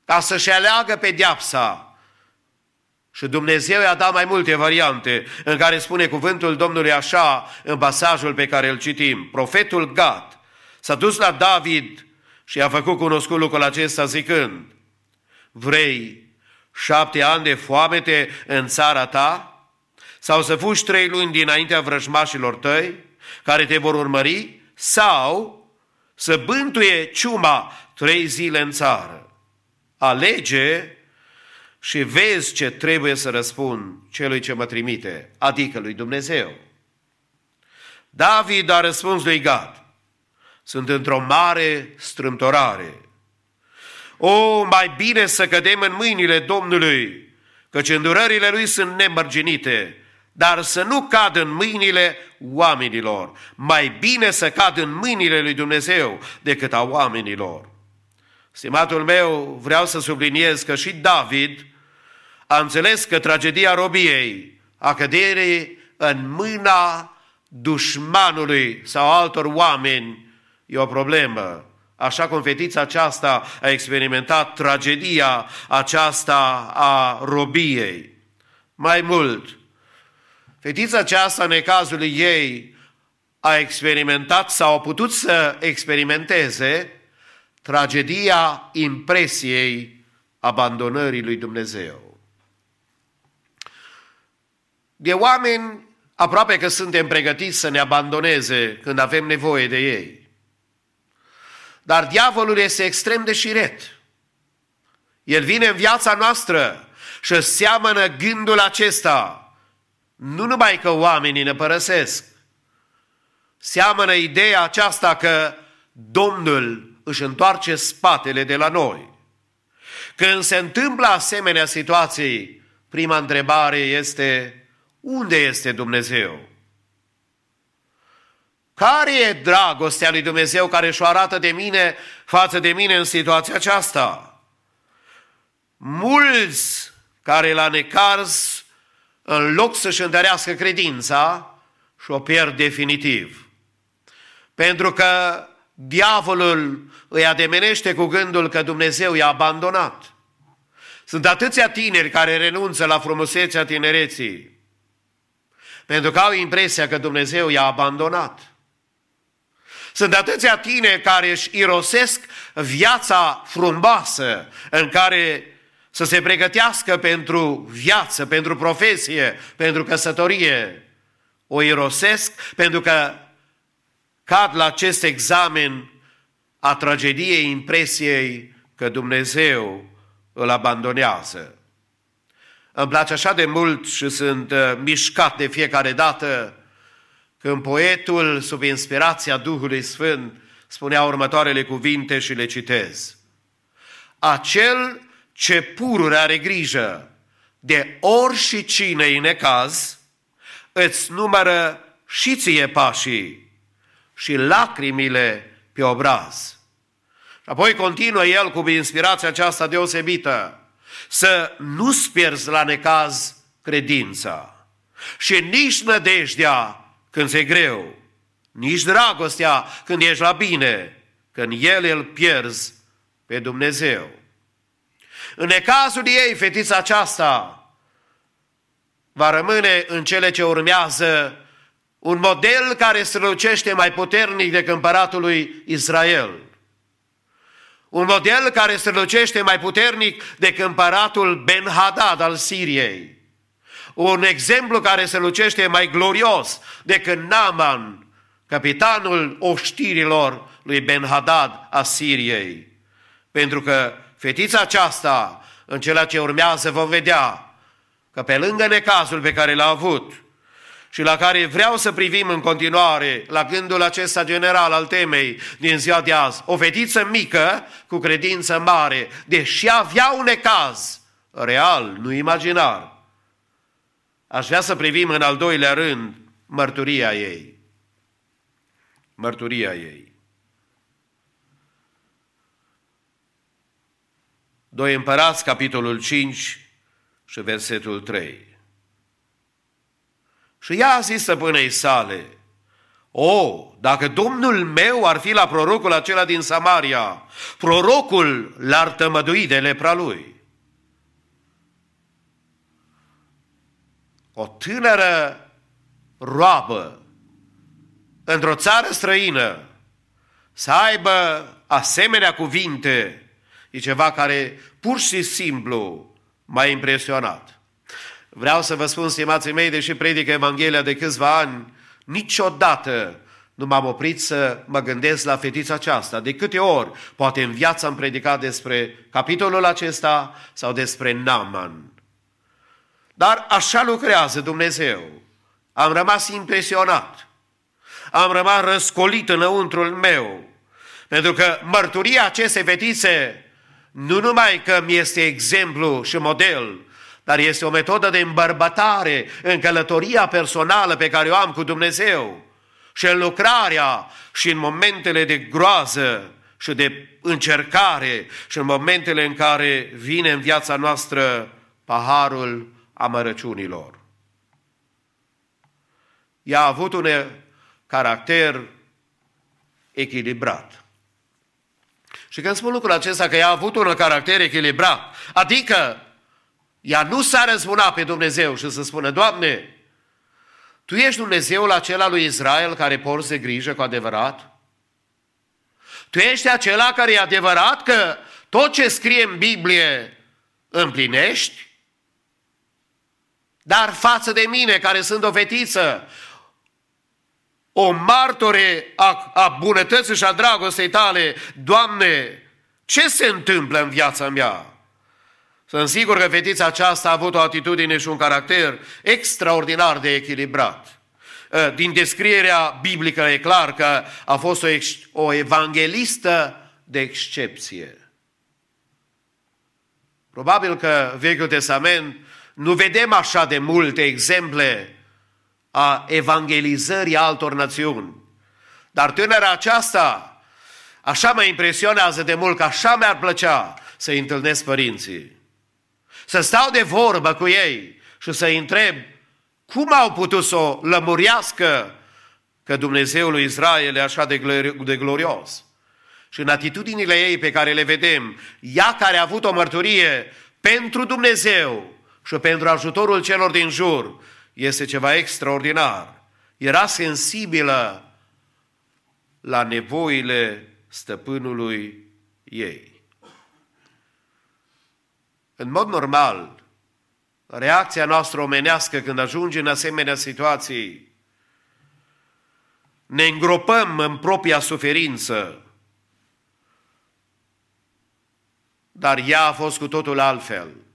ca să-și aleagă pedeapsa. Și Dumnezeu i-a dat mai multe variante în care spune cuvântul Domnului așa în pasajul pe care îl citim. Profetul Gad s-a dus la David și a făcut cunoscut lucrul acesta zicând, vrei șapte ani de foamete în țara ta? Sau să fugi trei luni dinaintea vrăjmașilor tăi, care te vor urmări? Sau să bântuie ciuma trei zile în țară? Alege și vezi ce trebuie să răspund celui ce mă trimite, adică lui Dumnezeu. David a răspuns lui Gad, sunt într-o mare strâmtorare. O, mai bine să cădem în mâinile Domnului, căci îndurările Lui sunt nemărginite, dar să nu cad în mâinile oamenilor. Mai bine să cad în mâinile lui Dumnezeu decât a oamenilor. Stimatul meu, vreau să subliniez că și David a înțeles că tragedia robiei, a căderii în mâna dușmanului sau altor oameni, e o problemă. Așa cum fetița aceasta a experimentat tragedia aceasta a robiei. Mai mult, fetița aceasta, în cazul ei, a experimentat sau a putut să experimenteze tragedia impresiei abandonării lui Dumnezeu. De oameni aproape că suntem pregătiți să ne abandoneze când avem nevoie de ei. Dar diavolul este extrem de șiret. El vine în viața noastră și seamănă gândul acesta. Nu numai că oamenii ne părăsesc, seamănă ideea aceasta că Domnul își întoarce spatele de la noi. Când se întâmplă asemenea situații, prima întrebare este, unde este Dumnezeu? Care e dragostea lui Dumnezeu care și-o arată de mine față de mine în situația aceasta? Mulți care la necaz, în loc să-și întărească credința, și-o pierd definitiv. Pentru că diavolul îi ademenește cu gândul că Dumnezeu i-a abandonat. Sunt atâția tineri care renunță la frumusețea tinereții, pentru că au impresia că Dumnezeu i-a abandonat. Sunt atâția tine care își irosesc viața frumboasă în care să se pregătească pentru viață, pentru profesie, pentru căsătorie. O irosesc pentru că cad la acest examen a tragediei impresiei că Dumnezeu îl abandonează. Îmi place așa de mult și sunt uh, mișcat de fiecare dată când poetul, sub inspirația Duhului Sfânt, spunea următoarele cuvinte și le citez. Acel ce pururi are grijă de ori și cine în necaz, îți numără și ție pașii și lacrimile pe obraz. Și apoi continuă el cu inspirația aceasta deosebită, să nu-ți pierzi la necaz credința și nici nădejdea când e greu, nici dragostea când ești la bine, când el îl pierzi pe Dumnezeu. În necazul ei, fetița aceasta va rămâne în cele ce urmează un model care strălucește mai puternic decât împăratul lui Israel. Un model care strălucește mai puternic decât împăratul Ben-Hadad al Siriei un exemplu care se lucește mai glorios decât Naman, capitanul oștirilor lui Ben-Hadad a Siriei. Pentru că fetița aceasta, în ceea ce urmează, vom vedea că pe lângă necazul pe care l-a avut și la care vreau să privim în continuare, la gândul acesta general al temei din ziua de azi, o fetiță mică cu credință mare, deși avea un necaz real, nu imaginar, aș vrea să privim în al doilea rând mărturia ei. Mărturia ei. Doi împărați, capitolul 5 și versetul 3. Și ea a zis stăpânei sale, O, dacă Domnul meu ar fi la prorocul acela din Samaria, prorocul l-ar tămădui de lepra lui. O tânără roabă într-o țară străină să aibă asemenea cuvinte e ceva care pur și simplu m-a impresionat. Vreau să vă spun, stimații mei, deși predică Evanghelia de câțiva ani, niciodată nu m-am oprit să mă gândesc la fetița aceasta. De câte ori, poate în viața am predicat despre capitolul acesta sau despre Naman. Dar așa lucrează Dumnezeu. Am rămas impresionat. Am rămas răscolit înăuntrul meu. Pentru că mărturia acestei fetițe nu numai că mi este exemplu și model, dar este o metodă de îmbărbătare în călătoria personală pe care o am cu Dumnezeu și în lucrarea și în momentele de groază și de încercare și în momentele în care vine în viața noastră paharul amărăciunilor. Ea a avut un caracter echilibrat. Și când spun lucrul acesta că ea a avut un caracter echilibrat, adică ea nu s-a răzbunat pe Dumnezeu și să spună, Doamne, Tu ești Dumnezeul acela lui Israel care porți de grijă cu adevărat? Tu ești acela care e adevărat că tot ce scrie în Biblie împlinești? Dar față de mine, care sunt o fetiță, o martore a, a bunătății și a dragostei tale, Doamne, ce se întâmplă în viața mea? Sunt sigur că fetița aceasta a avut o atitudine și un caracter extraordinar de echilibrat. Ă, din descrierea biblică e clar că a fost o, o evanghelistă de excepție. Probabil că Vechiul Testament nu vedem așa de multe exemple a evangelizării altor națiuni. Dar tânăra aceasta, așa mă impresionează de mult că așa mi-ar plăcea să întâlnesc părinții. Să stau de vorbă cu ei și să-i întreb cum au putut să o lămurească că Dumnezeul lui Israel e așa de glorios. Și în atitudinile ei pe care le vedem, ea care a avut o mărturie pentru Dumnezeu și pentru ajutorul celor din jur, este ceva extraordinar. Era sensibilă la nevoile stăpânului ei. În mod normal, reacția noastră omenească când ajunge în asemenea situații, ne îngropăm în propria suferință, dar ea a fost cu totul altfel.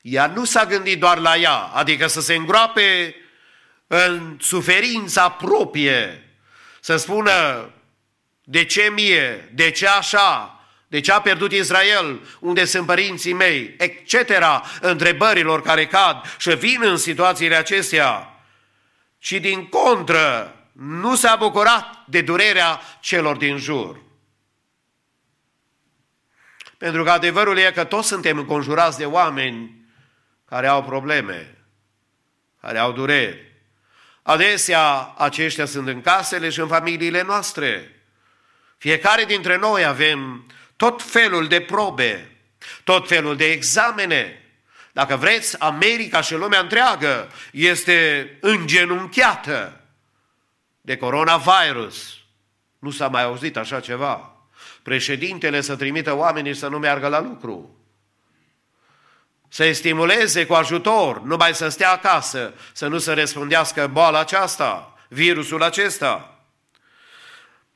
Ea nu s-a gândit doar la ea, adică să se îngroape în suferința proprie, să spună de ce mie, de ce așa, de ce a pierdut Israel, unde sunt părinții mei, etc., întrebărilor care cad și vin în situațiile acestea, ci din contră nu s-a bucurat de durerea celor din jur. Pentru că adevărul e că toți suntem înconjurați de oameni care au probleme, care au dureri. Adesea aceștia sunt în casele și în familiile noastre. Fiecare dintre noi avem tot felul de probe, tot felul de examene. Dacă vreți, America și lumea întreagă este îngenunchiată de coronavirus. Nu s-a mai auzit așa ceva. Președintele să trimită oamenii să nu meargă la lucru să-i stimuleze cu ajutor, numai să stea acasă, să nu se răspundească boala aceasta, virusul acesta.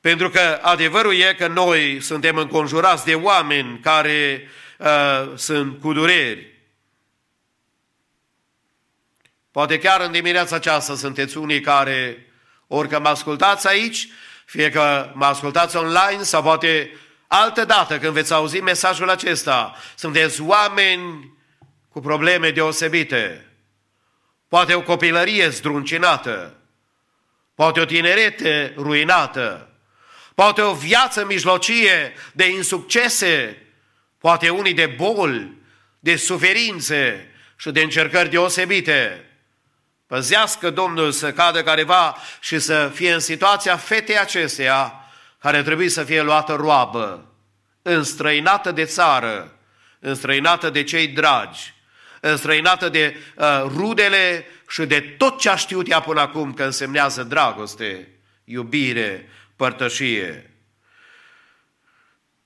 Pentru că adevărul e că noi suntem înconjurați de oameni care uh, sunt cu dureri. Poate chiar în dimineața aceasta sunteți unii care, orică mă ascultați aici, fie că mă ascultați online sau poate altă dată când veți auzi mesajul acesta, sunteți oameni cu probleme deosebite. poate o copilărie zdruncinată, poate o tinerete ruinată, poate o viață mijlocie de insuccese, poate unii de boli, de suferințe și de încercări deosebite. Păzească Domnul să cadă careva și să fie în situația fetei acesteia care trebuie să fie luată roabă, înstrăinată de țară, înstrăinată de cei dragi, înstrăinată de uh, rudele și de tot ce a știut ea până acum că însemnează dragoste, iubire, părtășie.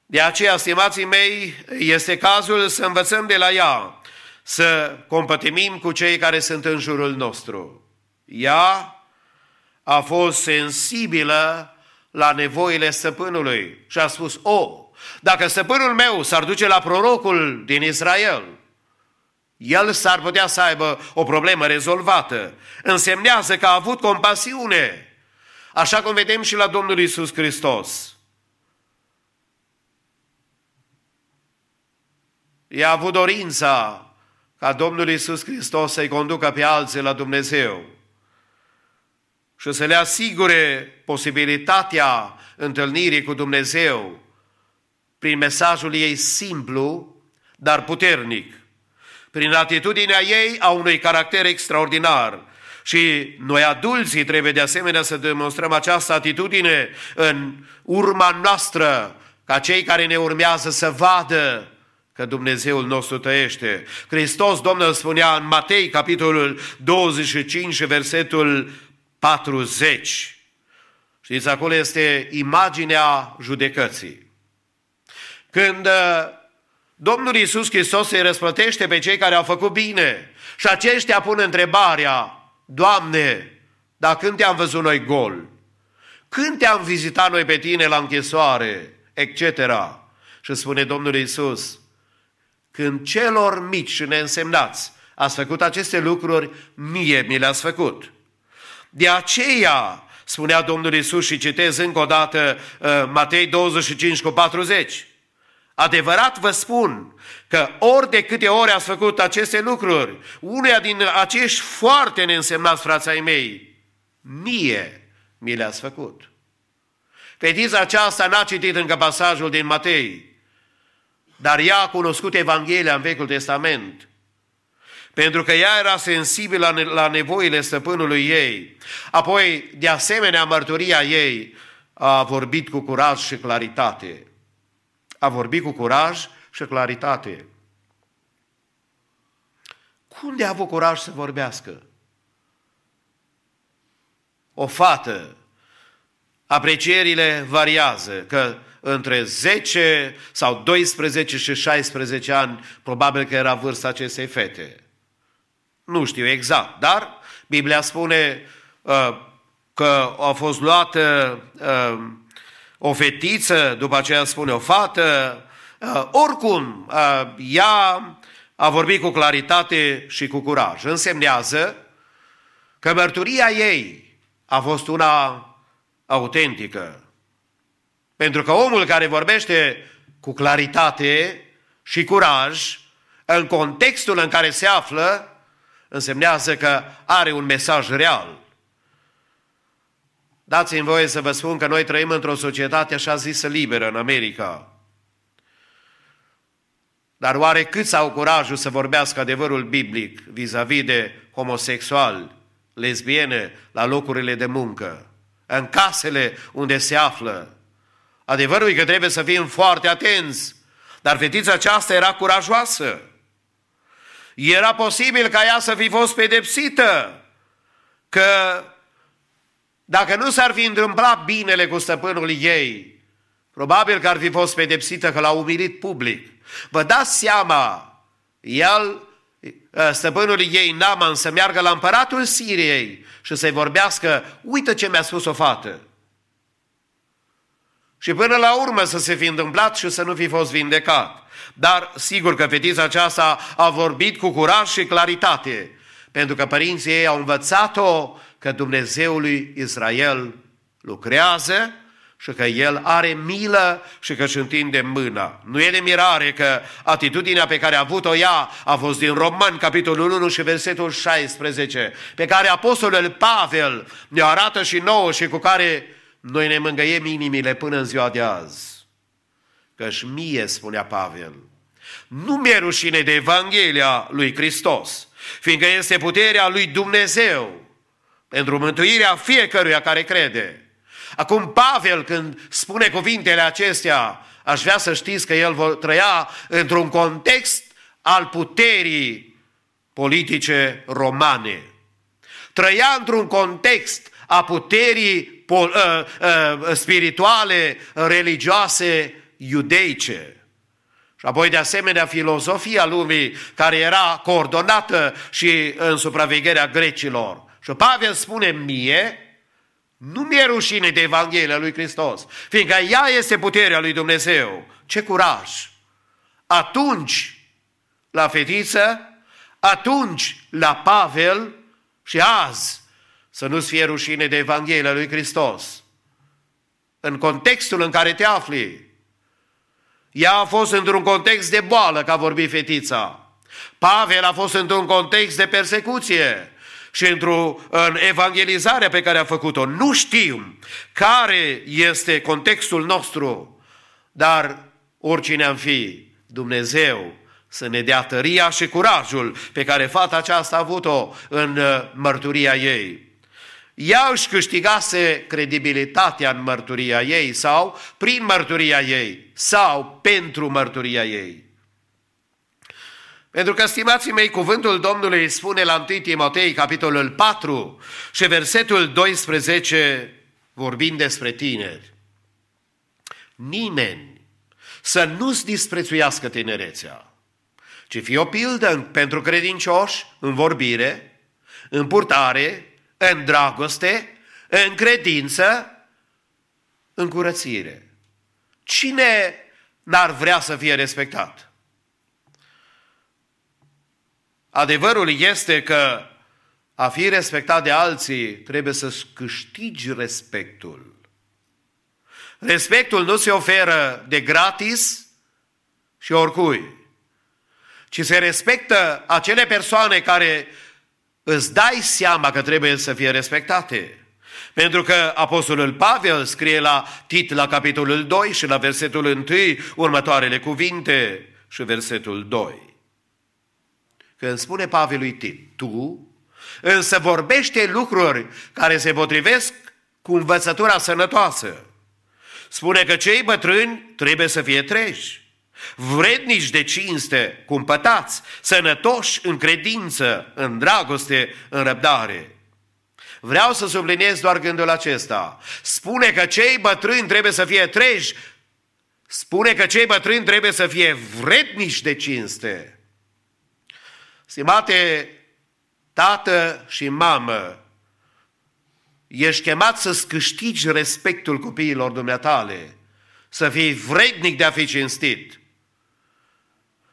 De aceea, stimații mei, este cazul să învățăm de la ea, să compătimim cu cei care sunt în jurul nostru. Ea a fost sensibilă la nevoile stăpânului și a spus, o, dacă stăpânul meu s-ar duce la prorocul din Israel, el s-ar putea să aibă o problemă rezolvată. Însemnează că a avut compasiune, așa cum vedem și la Domnul Isus Hristos. I-a avut dorința ca Domnul Isus Hristos să-i conducă pe alții la Dumnezeu și să le asigure posibilitatea întâlnirii cu Dumnezeu prin mesajul ei simplu, dar puternic, prin atitudinea ei a unui caracter extraordinar. Și noi adulții trebuie de asemenea să demonstrăm această atitudine în urma noastră, ca cei care ne urmează să vadă că Dumnezeul nostru tăiește. Hristos, Domnul, spunea în Matei, capitolul 25, versetul 40. Știți, acolo este imaginea judecății. Când uh, Domnul Iisus Hristos îi răsplătește pe cei care au făcut bine și aceștia pun întrebarea, Doamne, dar când te-am văzut noi gol? Când te-am vizitat noi pe tine la închisoare? Etc. Și spune Domnul Iisus, când celor mici și neînsemnați ați făcut aceste lucruri, mie mi le-ați făcut. De aceea, spunea Domnul Isus și citez încă o dată uh, Matei 25 cu 40, Adevărat vă spun că ori de câte ori ați făcut aceste lucruri, uneia din acești foarte neînsemnați frații mei, mie mi le-ați făcut. Fetița aceasta n-a citit încă pasajul din Matei, dar ea a cunoscut Evanghelia în Vechiul Testament. Pentru că ea era sensibilă la, la nevoile stăpânului ei. Apoi, de asemenea, mărturia ei a vorbit cu curaj și claritate. A vorbit cu curaj și claritate. Cum de a avut curaj să vorbească? O fată, aprecierile variază, că între 10 sau 12 și 16 ani, probabil că era vârsta acestei fete. Nu știu exact, dar Biblia spune uh, că a fost luată uh, o fetiță, după aceea spune o fată, uh, oricum, uh, ea a vorbit cu claritate și cu curaj. Însemnează că mărturia ei a fost una autentică, pentru că omul care vorbește cu claritate și curaj, în contextul în care se află, însemnează că are un mesaj real. Dați-mi voie să vă spun că noi trăim într-o societate așa zisă liberă în America. Dar oare câți au curajul să vorbească adevărul biblic vis-a-vis de homosexual, lesbiene, la locurile de muncă, în casele unde se află, Adevărul e că trebuie să fim foarte atenți, dar fetița aceasta era curajoasă. Era posibil ca ea să fi fost pedepsită, că dacă nu s-ar fi întâmplat binele cu stăpânul ei, probabil că ar fi fost pedepsită că l-a umilit public. Vă dați seama, el, ă, stăpânul ei, Naman, să meargă la împăratul Siriei și să-i vorbească, uite ce mi-a spus o fată. Și până la urmă să se fi întâmplat și să nu fi fost vindecat. Dar sigur că fetița aceasta a vorbit cu curaj și claritate, pentru că părinții ei au învățat-o că Dumnezeul lui Israel lucrează și că El are milă și că își întinde mâna. Nu e de mirare că atitudinea pe care a avut-o ea a fost din Roman, capitolul 1 și versetul 16, pe care apostolul Pavel ne arată și nouă și cu care noi ne mângăiem inimile până în ziua de azi. Căci mie, spunea Pavel, nu mi-e rușine de Evanghelia lui Hristos, fiindcă este puterea lui Dumnezeu pentru mântuirea fiecăruia care crede. Acum Pavel când spune cuvintele acestea, aș vrea să știți că el trăia într-un context al puterii politice romane. Trăia într-un context a puterii uh, uh, spirituale, religioase, iudeice. Și apoi, de asemenea, filozofia lumii care era coordonată și în supravegherea grecilor. Și Pavel spune mie, nu mi-e rușine de Evanghelia lui Hristos, fiindcă ea este puterea lui Dumnezeu. Ce curaj! Atunci, la fetiță, atunci, la Pavel și azi, să nu-ți fie rușine de Evanghelia lui Hristos. În contextul în care te afli, ea a fost într-un context de boală, ca vorbi fetița. Pavel a fost într-un context de persecuție și într-o în evangelizarea pe care a făcut-o. Nu știm care este contextul nostru, dar oricine am fi, Dumnezeu să ne dea tăria și curajul pe care fata aceasta a avut-o în uh, mărturia ei. Ea își câștigase credibilitatea în mărturia ei sau prin mărturia ei sau pentru mărturia ei. Pentru că, stimații mei, cuvântul Domnului spune la 1 Timotei, capitolul 4 și versetul 12, vorbind despre tineri. Nimeni să nu-ți disprețuiască tinerețea, ci fie o pildă pentru credincioși în vorbire, în purtare, în dragoste, în credință, în curățire. Cine n-ar vrea să fie respectat? Adevărul este că a fi respectat de alții trebuie să câștigi respectul. Respectul nu se oferă de gratis și oricui, ci se respectă acele persoane care îți dai seama că trebuie să fie respectate. Pentru că Apostolul Pavel scrie la Tit, la capitolul 2 și la versetul 1, următoarele cuvinte și versetul 2. Când spune Pavel lui Tit, tu însă vorbește lucruri care se potrivesc cu învățătura sănătoasă. Spune că cei bătrâni trebuie să fie treji, vrednici de cinste, cumpătați, sănătoși în credință, în dragoste, în răbdare. Vreau să subliniez doar gândul acesta. Spune că cei bătrâni trebuie să fie treji, spune că cei bătrâni trebuie să fie vrednici de cinste. Stimate tată și mamă, ești chemat să-ți câștigi respectul copiilor dumneatale, să fii vrednic de a fi cinstit.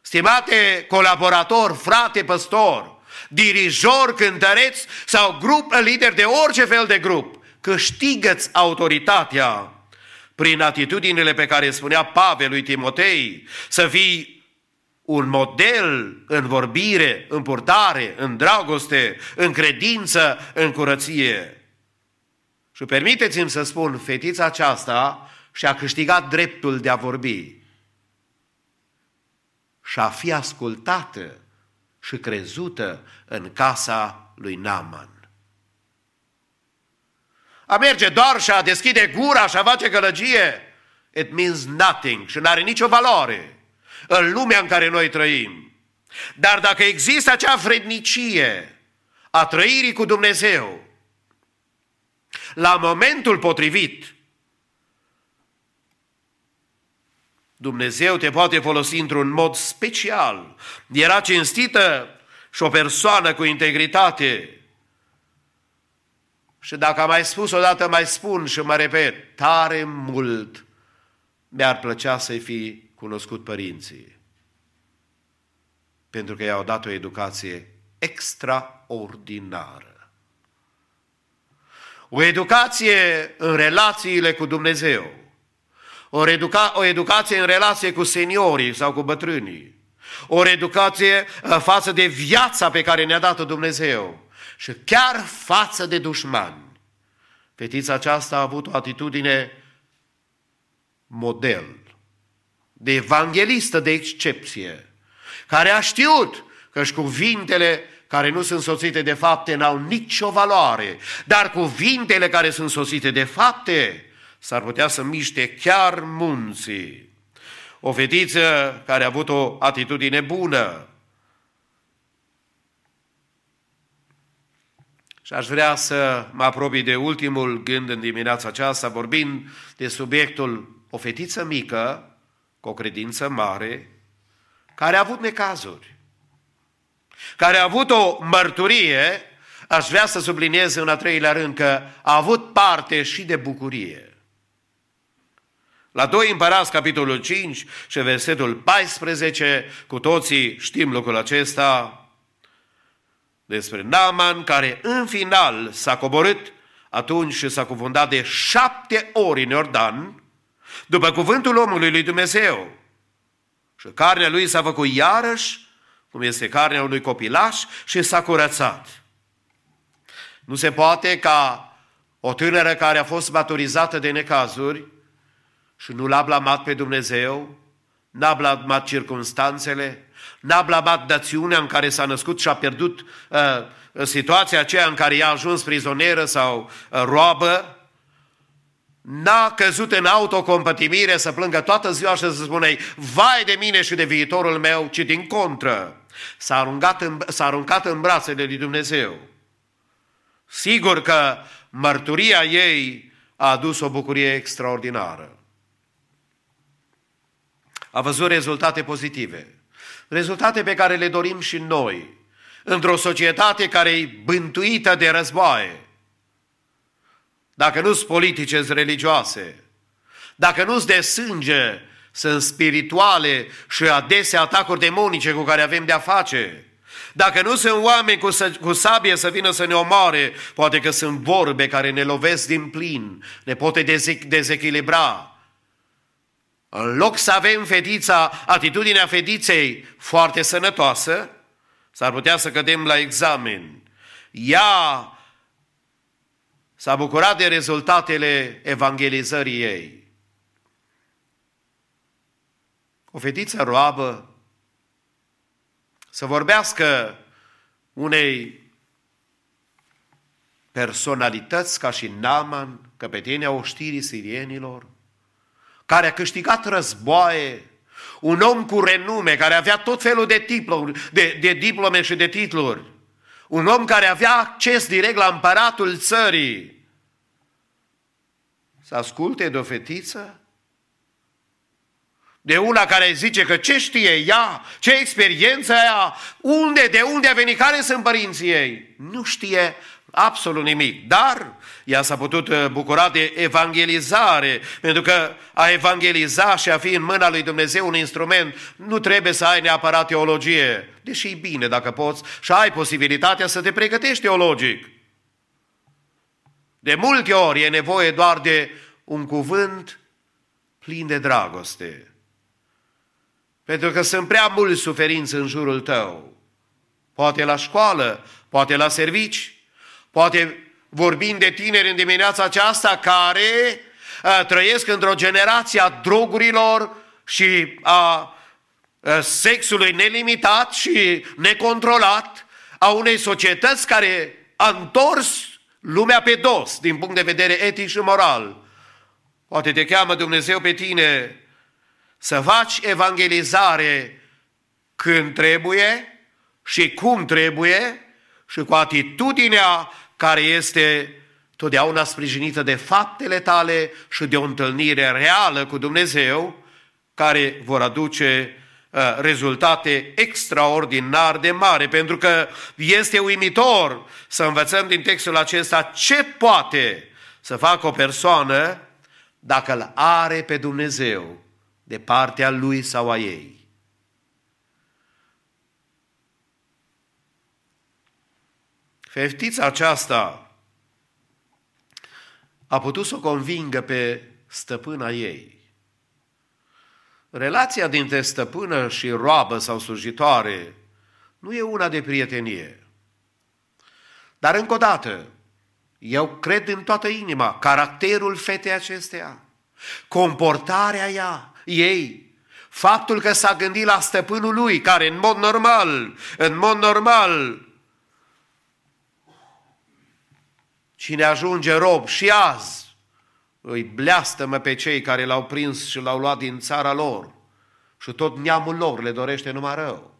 Stimate colaborator, frate păstor, dirijor, cântăreț sau grup lider de orice fel de grup, câștigă-ți autoritatea prin atitudinile pe care spunea Pavel lui Timotei, să fii un model în vorbire, în purtare, în dragoste, în credință, în curăție. Și permiteți-mi să spun, fetița aceasta și-a câștigat dreptul de a vorbi și a fi ascultată și crezută în casa lui Naman. A merge doar și a deschide gura și a face gălăgie, it means nothing și nu are nicio valoare în lumea în care noi trăim. Dar dacă există acea vrednicie a trăirii cu Dumnezeu, la momentul potrivit, Dumnezeu te poate folosi într-un mod special. Era cinstită și o persoană cu integritate. Și dacă am mai spus odată, mai spun și mă repet, tare mult mi-ar plăcea să-i fi cunoscut părinții, pentru că i-au dat o educație extraordinară. O educație în relațiile cu Dumnezeu. o, educa- o educație în relație cu seniorii sau cu bătrânii, o educație uh, față de viața pe care ne-a dat-o Dumnezeu și chiar față de dușmani. Fetița aceasta a avut o atitudine model, de evanghelistă de excepție, care a știut că și cuvintele care nu sunt soțite de fapte n-au nicio valoare, dar cuvintele care sunt soțite de fapte s-ar putea să miște chiar munții. O fetiță care a avut o atitudine bună. Și aș vrea să mă apropii de ultimul gând în dimineața aceasta, vorbind de subiectul o fetiță mică, cu o credință mare, care a avut necazuri, care a avut o mărturie, aș vrea să subliniez în a treilea rând că a avut parte și de bucurie. La 2 Împărați, capitolul 5 și versetul 14, cu toții știm lucrul acesta, despre Naaman, care în final s-a coborât atunci și s-a cufundat de șapte ori în Iordan, după cuvântul omului lui Dumnezeu. Și carnea lui s-a făcut iarăși, cum este carnea unui copilaș, și s-a curățat. Nu se poate ca o tânără care a fost maturizată de necazuri și nu l-a blamat pe Dumnezeu, n-a blamat circunstanțele, n-a blamat națiunea în care s-a născut și a pierdut uh, situația aceea în care i-a ajuns prizoneră sau uh, roabă, n-a căzut în autocompătimire să plângă toată ziua și să spune vai de mine și de viitorul meu, ci din contră. S-a aruncat în, s-a aruncat în brațele lui Dumnezeu. Sigur că mărturia ei a adus o bucurie extraordinară. A văzut rezultate pozitive. Rezultate pe care le dorim și noi. Într-o societate care e bântuită de războaie. Dacă nu sunt politice, sunt religioase. Dacă nu sunt de sânge, sunt spirituale și adesea atacuri demonice cu care avem de-a face. Dacă nu sunt oameni cu, cu sabie să vină să ne omoare, poate că sunt vorbe care ne lovesc din plin, ne poate dezechilibra. În loc să avem fetița, atitudinea fetiței foarte sănătoasă, s-ar putea să cădem la examen. Ea s-a bucurat de rezultatele evangelizării ei. O fetiță roabă să vorbească unei personalități ca și Naman, căpetenia oștirii sirienilor, care a câștigat războaie, un om cu renume, care avea tot felul de, titluri, de, de diplome și de titluri, un om care avea acces direct la împăratul țării, să asculte de o fetiță? De una care zice că ce știe ea, ce experiență ea, unde, de unde a venit, care sunt părinții ei. Nu știe absolut nimic, dar ea s-a putut uh, bucura de evangelizare, pentru că a evangeliza și a fi în mâna lui Dumnezeu un instrument, nu trebuie să ai neapărat teologie, deși e bine dacă poți și ai posibilitatea să te pregătești teologic. De multe ori e nevoie doar de un cuvânt plin de dragoste. Pentru că sunt prea mulți suferinți în jurul tău. Poate la școală, poate la servici, poate vorbim de tineri în dimineața aceasta care a, trăiesc într-o generație a drogurilor și a, a sexului nelimitat și necontrolat, a unei societăți care a întors lumea pe dos din punct de vedere etic și moral. Poate te cheamă Dumnezeu pe tine să faci evangelizare când trebuie și cum trebuie și cu atitudinea care este totdeauna sprijinită de faptele tale și de o întâlnire reală cu Dumnezeu, care vor aduce uh, rezultate extraordinar de mare, pentru că este uimitor să învățăm din textul acesta ce poate să facă o persoană dacă îl are pe Dumnezeu de partea lui sau a ei. Fetița aceasta a putut să o convingă pe stăpâna ei. relația dintre stăpână și roabă sau slujitoare nu e una de prietenie. Dar încă o dată, eu cred în toată inima caracterul fetei acesteia, comportarea ea, ei, faptul că s-a gândit la stăpânul lui, care în mod normal, în mod normal, cine ajunge rob și azi, îi bleastă pe cei care l-au prins și l-au luat din țara lor și tot neamul lor le dorește numai rău.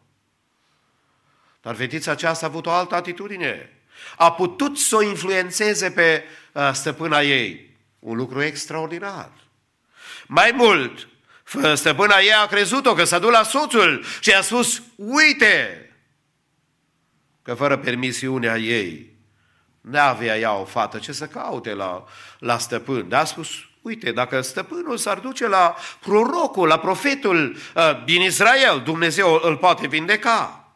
Dar fetița aceasta a avut o altă atitudine a putut să o influențeze pe uh, stăpâna ei. Un lucru extraordinar. Mai mult, stăpâna ei a crezut-o că s-a dus la soțul și a spus, uite, că fără permisiunea ei, n-avea ea o fată ce să caute la, la stăpân. Dar a spus, uite, dacă stăpânul s-ar duce la prorocul, la profetul uh, din Israel, Dumnezeu îl poate vindeca.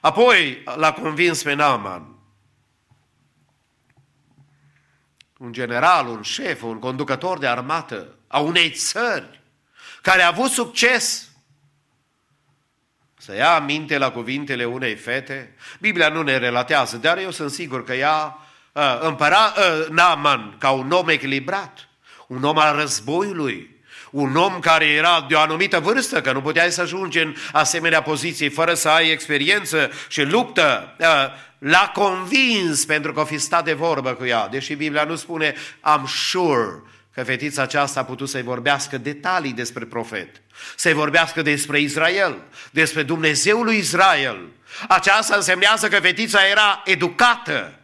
Apoi l-a convins pe Naaman. un general, un șef, un conducător de armată a unei țări care a avut succes să ia aminte la cuvintele unei fete. Biblia nu ne relatează, dar eu sunt sigur că ea uh, împăra uh, Naaman ca un om echilibrat, un om al războiului, un om care era de o anumită vârstă, că nu puteai să ajungi în asemenea poziții fără să ai experiență și luptă. Uh, l-a convins pentru că o fi stat de vorbă cu ea, deși Biblia nu spune I'm sure că fetița aceasta a putut să-i vorbească detalii despre profet, să-i vorbească despre Israel, despre Dumnezeul lui Israel. Aceasta însemnează că fetița era educată,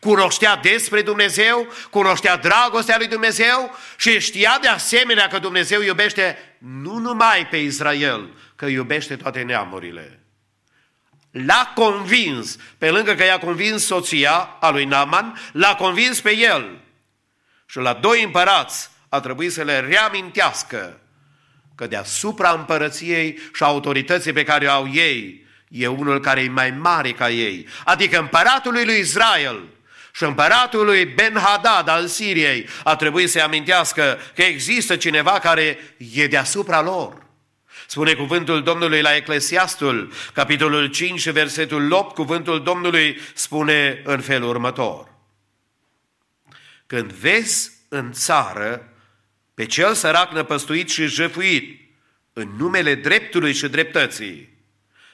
cunoștea despre Dumnezeu, cunoștea dragostea lui Dumnezeu și știa de asemenea că Dumnezeu iubește nu numai pe Israel, că iubește toate neamurile. L-a convins, pe lângă că i-a convins soția a lui Naman, l-a convins pe el. Și la doi împărați a trebuit să le reamintească că deasupra împărăției și autorității pe care o au ei, e unul care e mai mare ca ei. Adică împăratul lui Israel și împăratul lui Ben-Hadad al Siriei a trebuit să-i amintească că există cineva care e deasupra lor. Spune cuvântul Domnului la Eclesiastul, capitolul 5, versetul 8, cuvântul Domnului spune în felul următor. Când vezi în țară pe cel sărac năpăstuit și jăfuit în numele dreptului și dreptății,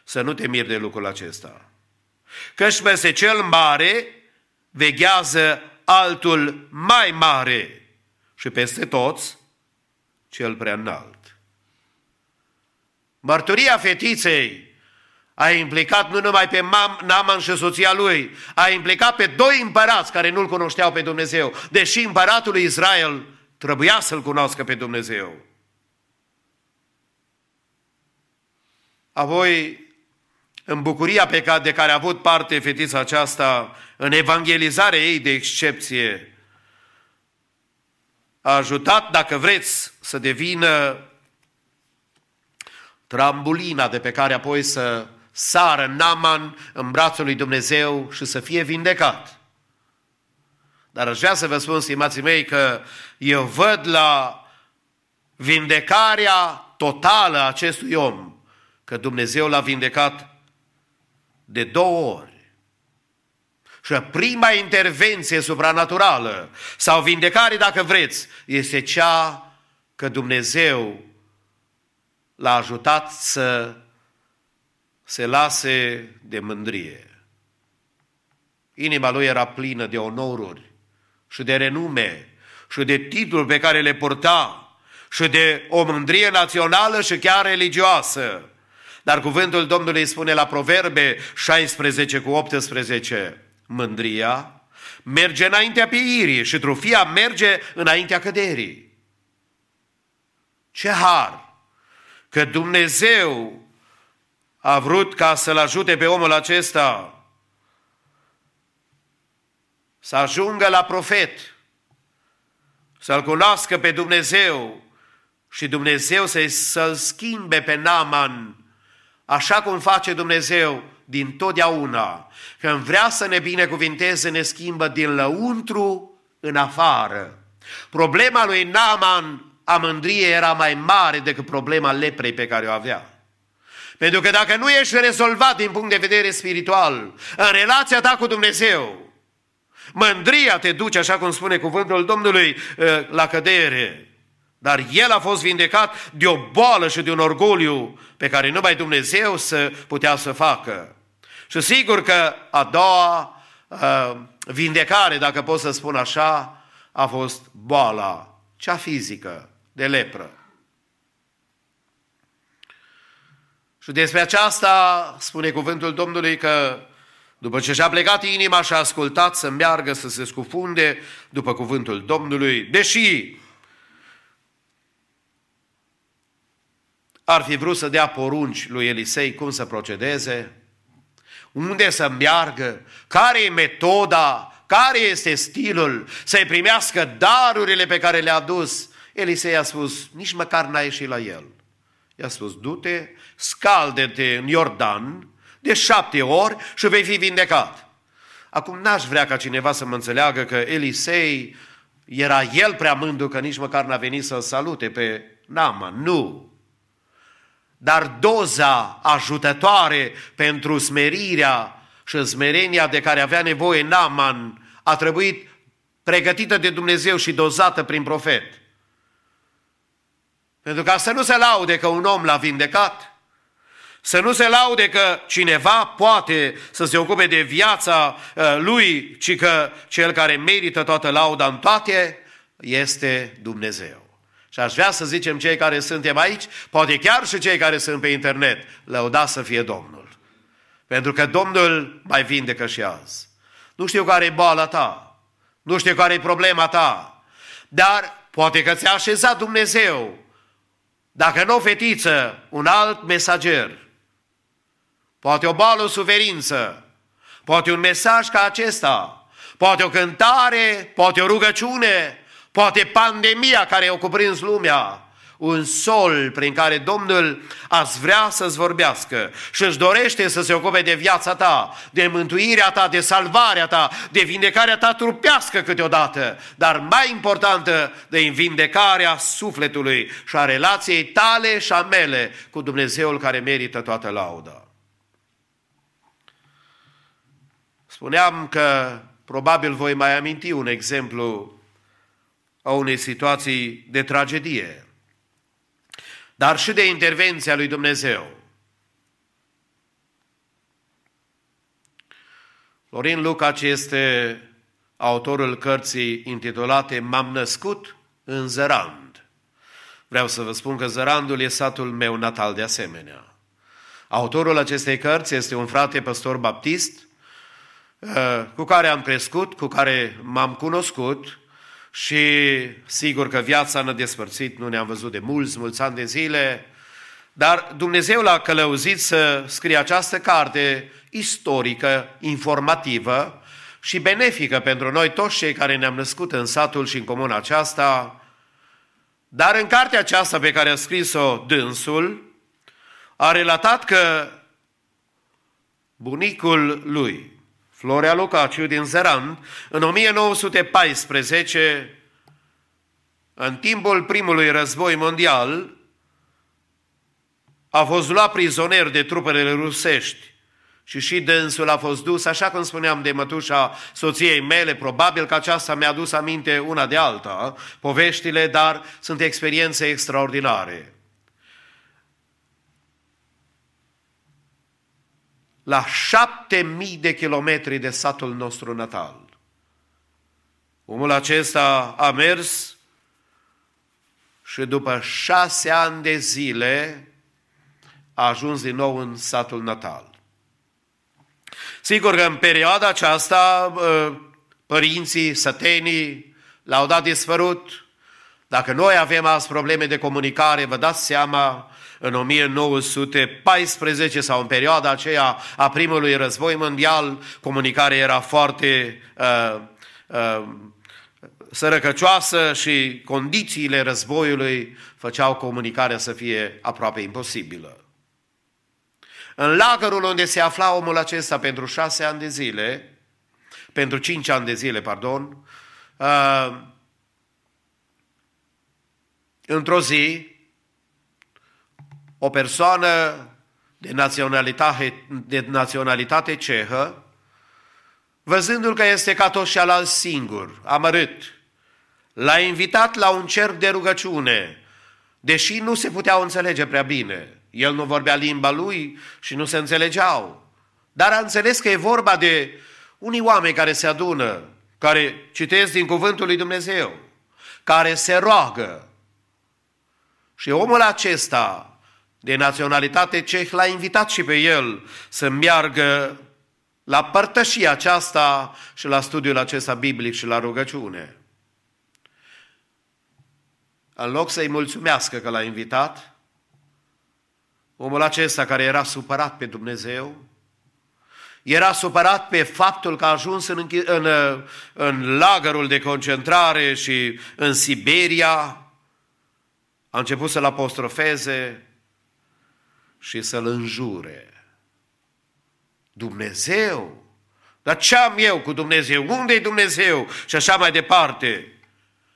să nu te miri de lucrul acesta. Căci peste cel mare veghează altul mai mare și peste toți cel prea înalt. Mărturia fetiței a implicat nu numai pe Naman și soția lui, a implicat pe doi împărați care nu-L cunoșteau pe Dumnezeu, deși împăratul lui Israel trebuia să-L cunoască pe Dumnezeu. Apoi, în bucuria pe care, de care a avut parte fetița aceasta, în evangelizarea ei de excepție, a ajutat, dacă vreți, să devină trambulina de pe care apoi să sară Naman în brațul lui Dumnezeu și să fie vindecat. Dar aș vrea să vă spun, stimații mei, că eu văd la vindecarea totală a acestui om că Dumnezeu l-a vindecat de două ori. Și prima intervenție supranaturală sau vindecare, dacă vreți, este cea că Dumnezeu l-a ajutat să se lase de mândrie. Inima lui era plină de onoruri și de renume și de titluri pe care le purta și de o mândrie națională și chiar religioasă. Dar cuvântul Domnului spune la Proverbe 16 cu 18, mândria merge înaintea pieirii și trufia merge înaintea căderii. Ce har! că Dumnezeu a vrut ca să-l ajute pe omul acesta să ajungă la profet, să-l cunoască pe Dumnezeu și Dumnezeu să-l să schimbe pe Naman așa cum face Dumnezeu din totdeauna. Când vrea să ne binecuvinteze, ne schimbă din lăuntru în afară. Problema lui Naman a mândriei era mai mare decât problema leprei pe care o avea. Pentru că dacă nu ești rezolvat din punct de vedere spiritual, în relația ta cu Dumnezeu, mândria te duce, așa cum spune cuvântul Domnului, eh, la cădere. Dar el a fost vindecat de o boală și de un orgoliu pe care numai Dumnezeu să putea să facă. Și sigur că a doua uh, vindecare, dacă pot să spun așa, a fost boala, cea fizică, de lepră. Și despre aceasta spune cuvântul Domnului că după ce și-a plecat inima și a ascultat să meargă, să se scufunde după cuvântul Domnului, deși ar fi vrut să dea porunci lui Elisei cum să procedeze, unde să meargă, care e metoda, care este stilul, să-i primească darurile pe care le-a dus. Elisei a spus, nici măcar n-a ieșit la el. I-a spus, du-te, scalde-te în Iordan de șapte ori și vei fi vindecat. Acum n-aș vrea ca cineva să mă înțeleagă că Elisei era el prea mândru că nici măcar n-a venit să-l salute pe Nama. Nu! Dar doza ajutătoare pentru smerirea și smerenia de care avea nevoie Naman a trebuit pregătită de Dumnezeu și dozată prin profet. Pentru ca să nu se laude că un om l-a vindecat, să nu se laude că cineva poate să se ocupe de viața uh, lui, ci că cel care merită toată lauda în toate este Dumnezeu. Și aș vrea să zicem cei care suntem aici, poate chiar și cei care sunt pe internet, lăuda să fie Domnul. Pentru că Domnul mai vindecă și azi. Nu știu care e boala ta, nu știu care e problema ta, dar poate că ți-a așezat Dumnezeu, dacă nu o fetiță, un alt mesager, poate o boală, o suferință, poate un mesaj ca acesta, poate o cântare, poate o rugăciune, poate pandemia care o cuprins lumea, un sol prin care Domnul ați vrea să-ți vorbească și își dorește să se ocupe de viața ta, de mântuirea ta, de salvarea ta, de vindecarea ta trupească câteodată, dar mai importantă de vindecarea sufletului și a relației tale și a mele cu Dumnezeul care merită toată lauda. Spuneam că probabil voi mai aminti un exemplu a unei situații de tragedie, dar și de intervenția lui Dumnezeu. Florin Lucaci este autorul cărții intitulate M-am născut în Zărand. Vreau să vă spun că Zărandul e satul meu natal de asemenea. Autorul acestei cărți este un frate păstor baptist uh, cu care am crescut, cu care m-am cunoscut și sigur că viața ne-a despărțit, nu ne-am văzut de mulți, mulți ani de zile, dar Dumnezeu l-a călăuzit să scrie această carte istorică, informativă și benefică pentru noi toți cei care ne-am născut în satul și în comuna aceasta. Dar în cartea aceasta pe care a scris-o dânsul, a relatat că bunicul lui, Florea Lucaciu din Zeran, în 1914, în timpul primului război mondial, a fost luat prizonier de trupele rusești și și dânsul a fost dus, așa cum spuneam de mătușa soției mele, probabil că aceasta mi-a dus aminte una de alta, poveștile, dar sunt experiențe extraordinare. La șapte mii de kilometri de satul nostru natal. Omul acesta a mers și după șase ani de zile a ajuns din nou în satul natal. Sigur că în perioada aceasta părinții, sătenii l-au dat dispărut. Dacă noi avem azi probleme de comunicare, vă dați seama în 1914 sau în perioada aceea a primului război mondial, comunicarea era foarte uh, uh, sărăcăcioasă și condițiile războiului făceau comunicarea să fie aproape imposibilă. În lagărul unde se afla omul acesta pentru șase ani de zile, pentru cinci ani de zile, pardon, uh, într-o zi, o persoană de naționalitate, de naționalitate cehă, văzându-l că este ca toți cealalți singur, amărât, l-a invitat la un cerc de rugăciune, deși nu se puteau înțelege prea bine. El nu vorbea limba lui și nu se înțelegeau. Dar a înțeles că e vorba de unii oameni care se adună, care citesc din cuvântul lui Dumnezeu, care se roagă. Și omul acesta, de naționalitate ceh, l-a invitat și pe el să meargă la părtășia aceasta și la studiul acesta biblic și la rugăciune. În loc să-i mulțumească că l-a invitat, omul acesta care era supărat pe Dumnezeu, era supărat pe faptul că a ajuns în, în, în lagărul de concentrare și în Siberia, a început să-l apostrofeze și să-l înjure. Dumnezeu? Dar ce am eu cu Dumnezeu? unde e Dumnezeu? Și așa mai departe.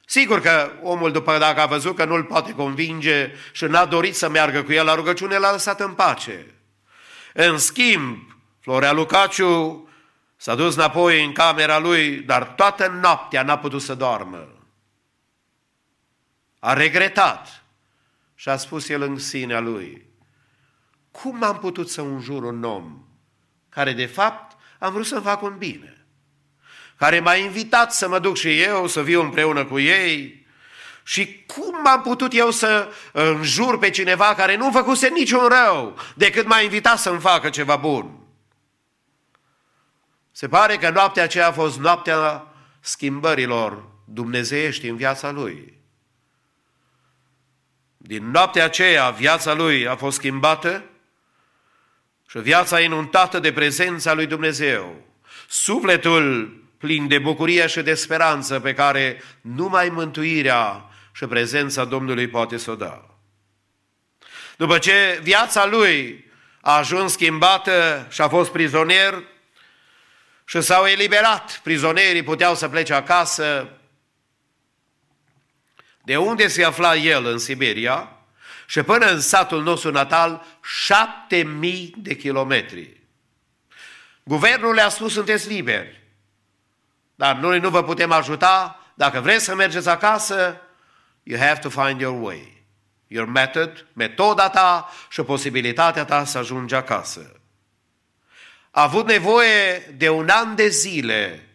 Sigur că omul, după dacă a văzut că nu-l poate convinge și n-a dorit să meargă cu el la rugăciune, l-a lăsat în pace. În schimb, Florea Lucaciu s-a dus înapoi în camera lui, dar toată noaptea n-a putut să doarmă. A regretat și a spus el în sinea lui, cum am putut să înjur un om care de fapt am vrut să-mi fac un bine, care m-a invitat să mă duc și eu, să viu împreună cu ei, și cum am putut eu să înjur pe cineva care nu făcuse niciun rău, decât m-a invitat să-mi facă ceva bun? Se pare că noaptea aceea a fost noaptea schimbărilor dumnezeiești în viața lui. Din noaptea aceea, viața lui a fost schimbată și viața inundată de prezența lui Dumnezeu. Sufletul plin de bucurie și de speranță pe care numai mântuirea și prezența Domnului poate să o dea. După ce viața lui a ajuns schimbată și a fost prizonier, și s-au eliberat. Prizonierii puteau să plece acasă. De unde se afla el în Siberia și până în satul nostru natal, șapte mii de kilometri. Guvernul le-a spus, sunteți liberi, dar noi nu vă putem ajuta. Dacă vreți să mergeți acasă, you have to find your way. Your method, metoda ta și posibilitatea ta să ajungi acasă a avut nevoie de un an de zile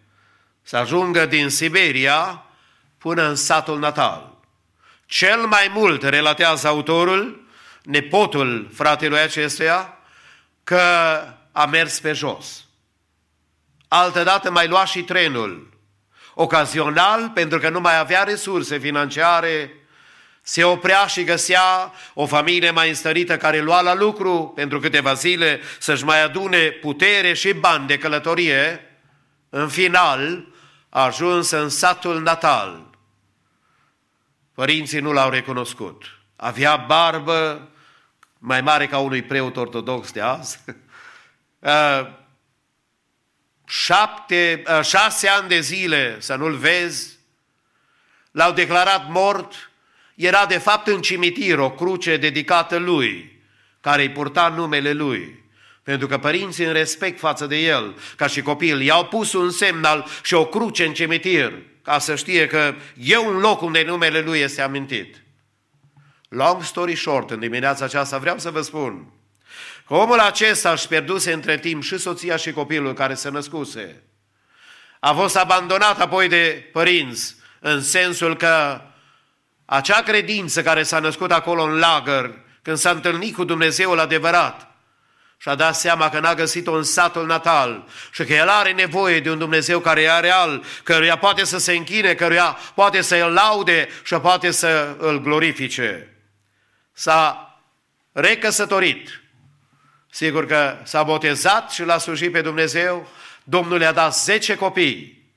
să ajungă din Siberia până în satul natal. Cel mai mult, relatează autorul, nepotul fratelui acestuia, că a mers pe jos. Altădată mai lua și trenul. Ocazional, pentru că nu mai avea resurse financiare, se oprea și găsea o familie mai înstărită care lua la lucru pentru câteva zile să-și mai adune putere și bani de călătorie. În final, a ajuns în satul natal. Părinții nu l-au recunoscut. Avea barbă mai mare ca unui preot ortodox de azi. Uh, șapte, uh, șase ani de zile să nu-l vezi. L-au declarat mort era de fapt în cimitir o cruce dedicată lui, care îi purta numele lui. Pentru că părinții în respect față de el, ca și copil, i-au pus un semnal și o cruce în cimitir, ca să știe că e un loc unde numele lui este amintit. Long story short, în dimineața aceasta vreau să vă spun că omul acesta își pierduse între timp și soția și copilul care se născuse. A fost abandonat apoi de părinți, în sensul că acea credință care s-a născut acolo în lagăr, când s-a întâlnit cu Dumnezeul adevărat, și-a dat seama că n-a găsit-o în satul natal și că el are nevoie de un Dumnezeu care e real, căruia poate să se închine, căruia poate să îl laude și poate să îl glorifice. S-a recăsătorit. Sigur că s-a botezat și l-a slujit pe Dumnezeu. Domnul le-a dat 10 copii,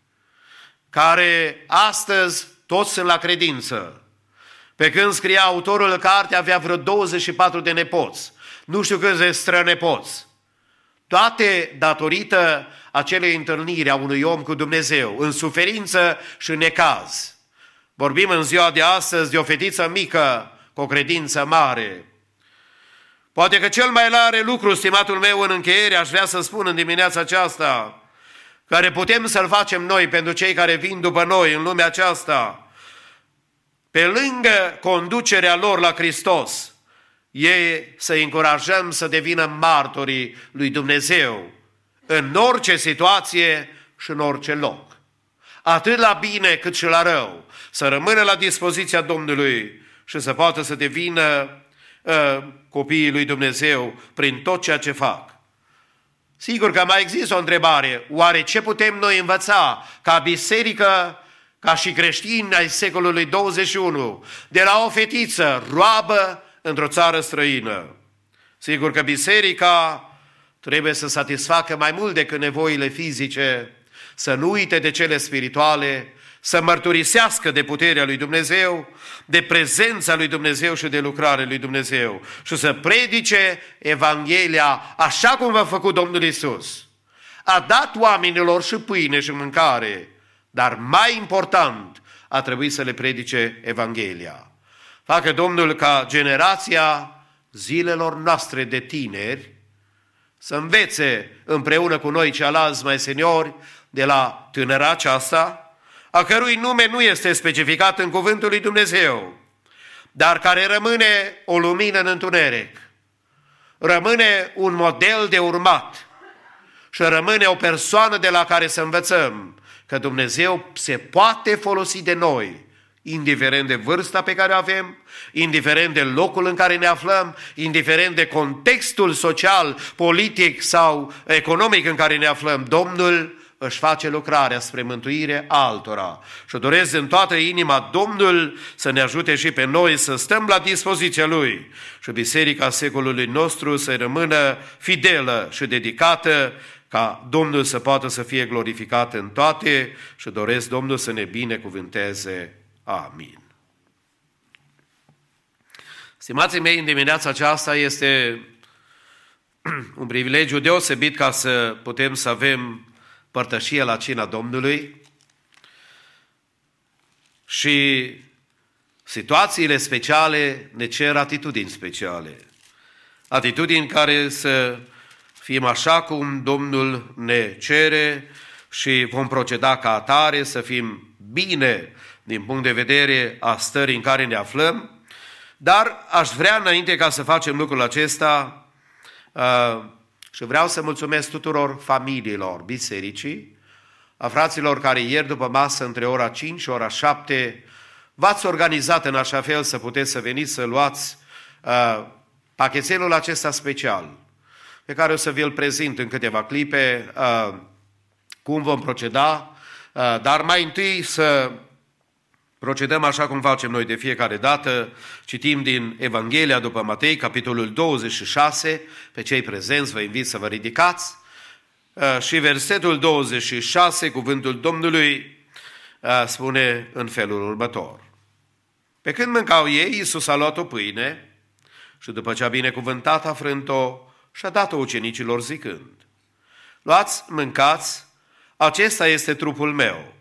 care astăzi toți sunt la credință. Pe când scria autorul carte, avea vreo 24 de nepoți. Nu știu câți de strănepoți. Toate datorită acelei întâlniri a unui om cu Dumnezeu, în suferință și în necaz. Vorbim în ziua de astăzi de o fetiță mică cu o credință mare. Poate că cel mai mare lucru, stimatul meu, în încheiere, aș vrea să spun în dimineața aceasta, care putem să-l facem noi pentru cei care vin după noi în lumea aceasta, pe lângă conducerea lor la Hristos, e să încurajăm să devină martorii lui Dumnezeu în orice situație și în orice loc. Atât la bine cât și la rău. Să rămână la dispoziția Domnului și să poată să devină uh, copiii lui Dumnezeu prin tot ceea ce fac. Sigur că mai există o întrebare. Oare ce putem noi învăța ca biserică, ca și creștini ai secolului 21, de la o fetiță roabă într-o țară străină? Sigur că biserica trebuie să satisfacă mai mult decât nevoile fizice, să nu uite de cele spirituale, să mărturisească de puterea lui Dumnezeu, de prezența lui Dumnezeu și de lucrarea lui Dumnezeu și să predice Evanghelia așa cum v-a făcut Domnul Isus. A dat oamenilor și pâine și mâncare, dar mai important a trebuit să le predice Evanghelia. Facă Domnul ca generația zilelor noastre de tineri să învețe împreună cu noi ceilalți mai seniori de la tânăra aceasta, a cărui nume nu este specificat în cuvântul lui Dumnezeu, dar care rămâne o lumină în întuneric, rămâne un model de urmat și rămâne o persoană de la care să învățăm că Dumnezeu se poate folosi de noi, indiferent de vârsta pe care o avem, indiferent de locul în care ne aflăm, indiferent de contextul social, politic sau economic în care ne aflăm, Domnul își face lucrarea spre mântuire altora. Și doresc în toată inima Domnul să ne ajute și pe noi să stăm la dispoziția Lui și Biserica secolului nostru să rămână fidelă și dedicată ca Domnul să poată să fie glorificat în toate și doresc Domnul să ne binecuvânteze. Amin. Stimații mei, în dimineața aceasta este un privilegiu deosebit ca să putem să avem părtășie la cina Domnului și situațiile speciale ne cer atitudini speciale. Atitudini care să fim așa cum Domnul ne cere și vom proceda ca atare, să fim bine din punct de vedere a stării în care ne aflăm, dar aș vrea înainte ca să facem lucrul acesta, uh, și vreau să mulțumesc tuturor familiilor bisericii, a fraților care ieri după masă, între ora 5 și ora 7, v-ați organizat în așa fel să puteți să veniți să luați uh, pachetelul acesta special, pe care o să vi-l prezint în câteva clipe, uh, cum vom proceda, uh, dar mai întâi să Procedăm așa cum facem noi de fiecare dată, citim din Evanghelia după Matei, capitolul 26, pe cei prezenți vă invit să vă ridicați, uh, și versetul 26, cuvântul Domnului, uh, spune în felul următor. Pe când mâncau ei, Iisus a luat o pâine și după ce a binecuvântat, a frânt-o și a dat-o ucenicilor zicând, Luați, mâncați, acesta este trupul meu,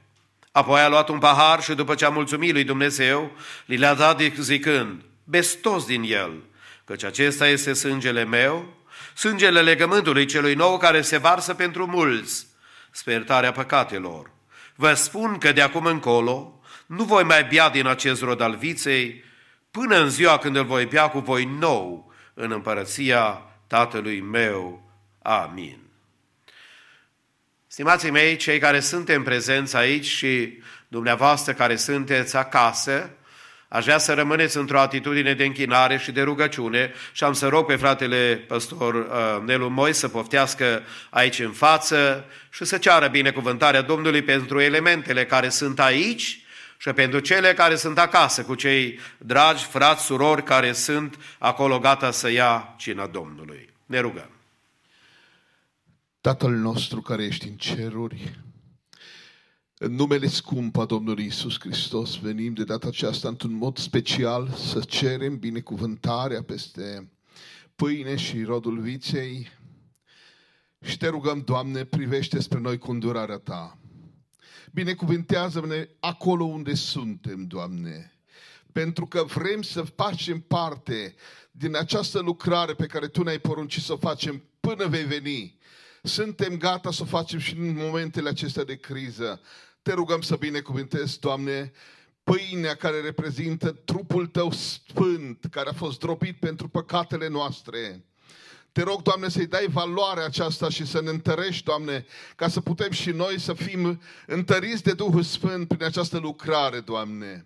Apoi a luat un pahar și după ce a mulțumit lui Dumnezeu, li le-a dat zicând, beți toți din el, căci acesta este sângele meu, sângele legământului celui nou care se varsă pentru mulți, spertarea păcatelor. Vă spun că de acum încolo nu voi mai bea din acest rod al viței, până în ziua când îl voi bea cu voi nou în împărăția Tatălui meu. Amin. Stimații mei, cei care suntem prezenți aici și dumneavoastră care sunteți acasă, aș vrea să rămâneți într-o atitudine de închinare și de rugăciune și am să rog pe fratele păstor uh, Nelu Moi să poftească aici în față și să ceară binecuvântarea Domnului pentru elementele care sunt aici și pentru cele care sunt acasă, cu cei dragi frați, surori care sunt acolo gata să ia cina Domnului. Ne rugăm. Tatăl nostru care ești în ceruri, în numele scump a Domnului Isus Hristos venim de data aceasta într-un mod special să cerem binecuvântarea peste pâine și rodul viței și te rugăm, Doamne, privește spre noi cu îndurarea Ta Binecuvântează-ne acolo unde suntem, Doamne. Pentru că vrem să facem parte din această lucrare pe care Tu ne-ai poruncit să o facem până vei veni. Suntem gata să o facem și în momentele acestea de criză. Te rugăm să binecuvântezi, Doamne, pâinea care reprezintă trupul Tău sfânt, care a fost dropit pentru păcatele noastre. Te rog, Doamne, să-i dai valoarea aceasta și să ne întărești, Doamne, ca să putem și noi să fim întăriți de Duhul Sfânt prin această lucrare, Doamne.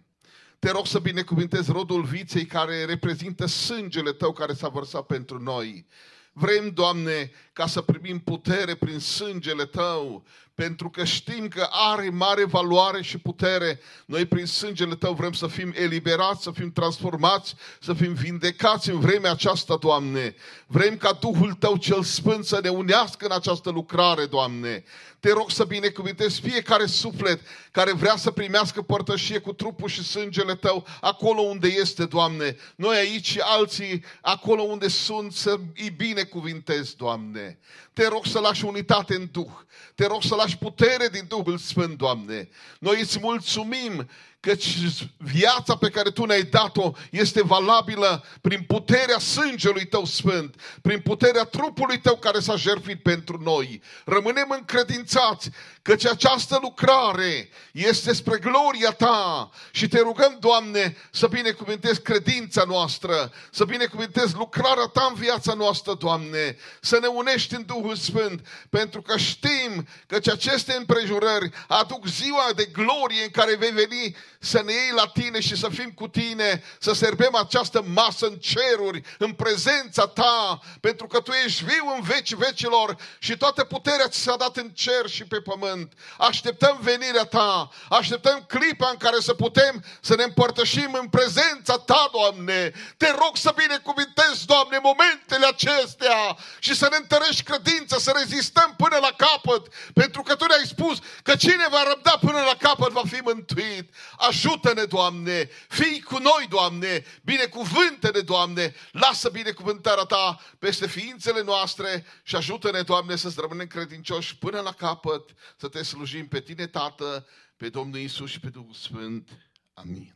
Te rog să binecuvintezi rodul viței care reprezintă sângele Tău care s-a vărsat pentru noi. Vrem, Doamne, ca să primim putere prin sângele Tău, pentru că știm că are mare valoare și putere. Noi prin sângele Tău vrem să fim eliberați, să fim transformați, să fim vindecați în vremea aceasta, Doamne. Vrem ca Duhul Tău cel Sfânt să ne unească în această lucrare, Doamne. Te rog să binecuvintezi fiecare suflet care vrea să primească părtășie cu trupul și sângele Tău acolo unde este, Doamne. Noi aici și alții acolo unde sunt să îi binecuvintezi, Doamne. Te rog să lași unitate în Duh. Te rog să lași putere din Duhul Sfânt, Doamne. Noi îți mulțumim căci viața pe care Tu ne-ai dat-o este valabilă prin puterea sângelui Tău sfânt, prin puterea trupului Tău care s-a jertfit pentru noi. Rămânem încredințați căci această lucrare este spre gloria Ta și Te rugăm, Doamne, să binecuvântezi credința noastră, să binecuvântezi lucrarea Ta în viața noastră, Doamne, să ne unești în Duhul Sfânt, pentru că știm că aceste împrejurări aduc ziua de glorie în care vei veni să ne iei la tine și să fim cu tine, să serbem această masă în ceruri, în prezența ta, pentru că tu ești viu în veci vecilor și toată puterea ți s-a dat în cer și pe pământ. Așteptăm venirea ta, așteptăm clipa în care să putem să ne împărtășim în prezența ta, Doamne. Te rog să binecuvintezi, Doamne, momentele acestea și să ne întărești credința, să rezistăm până la capăt, pentru că tu ne-ai spus că cine va răbda până la capăt va fi mântuit. Ajută-ne, Doamne! Fii cu noi, Doamne! Binecuvântă-ne, Doamne! Lasă binecuvântarea Ta peste ființele noastre și ajută-ne, Doamne, să-ți rămânem credincioși până la capăt, să te slujim pe Tine, Tată, pe Domnul Isus și pe Duhul Sfânt. Amin.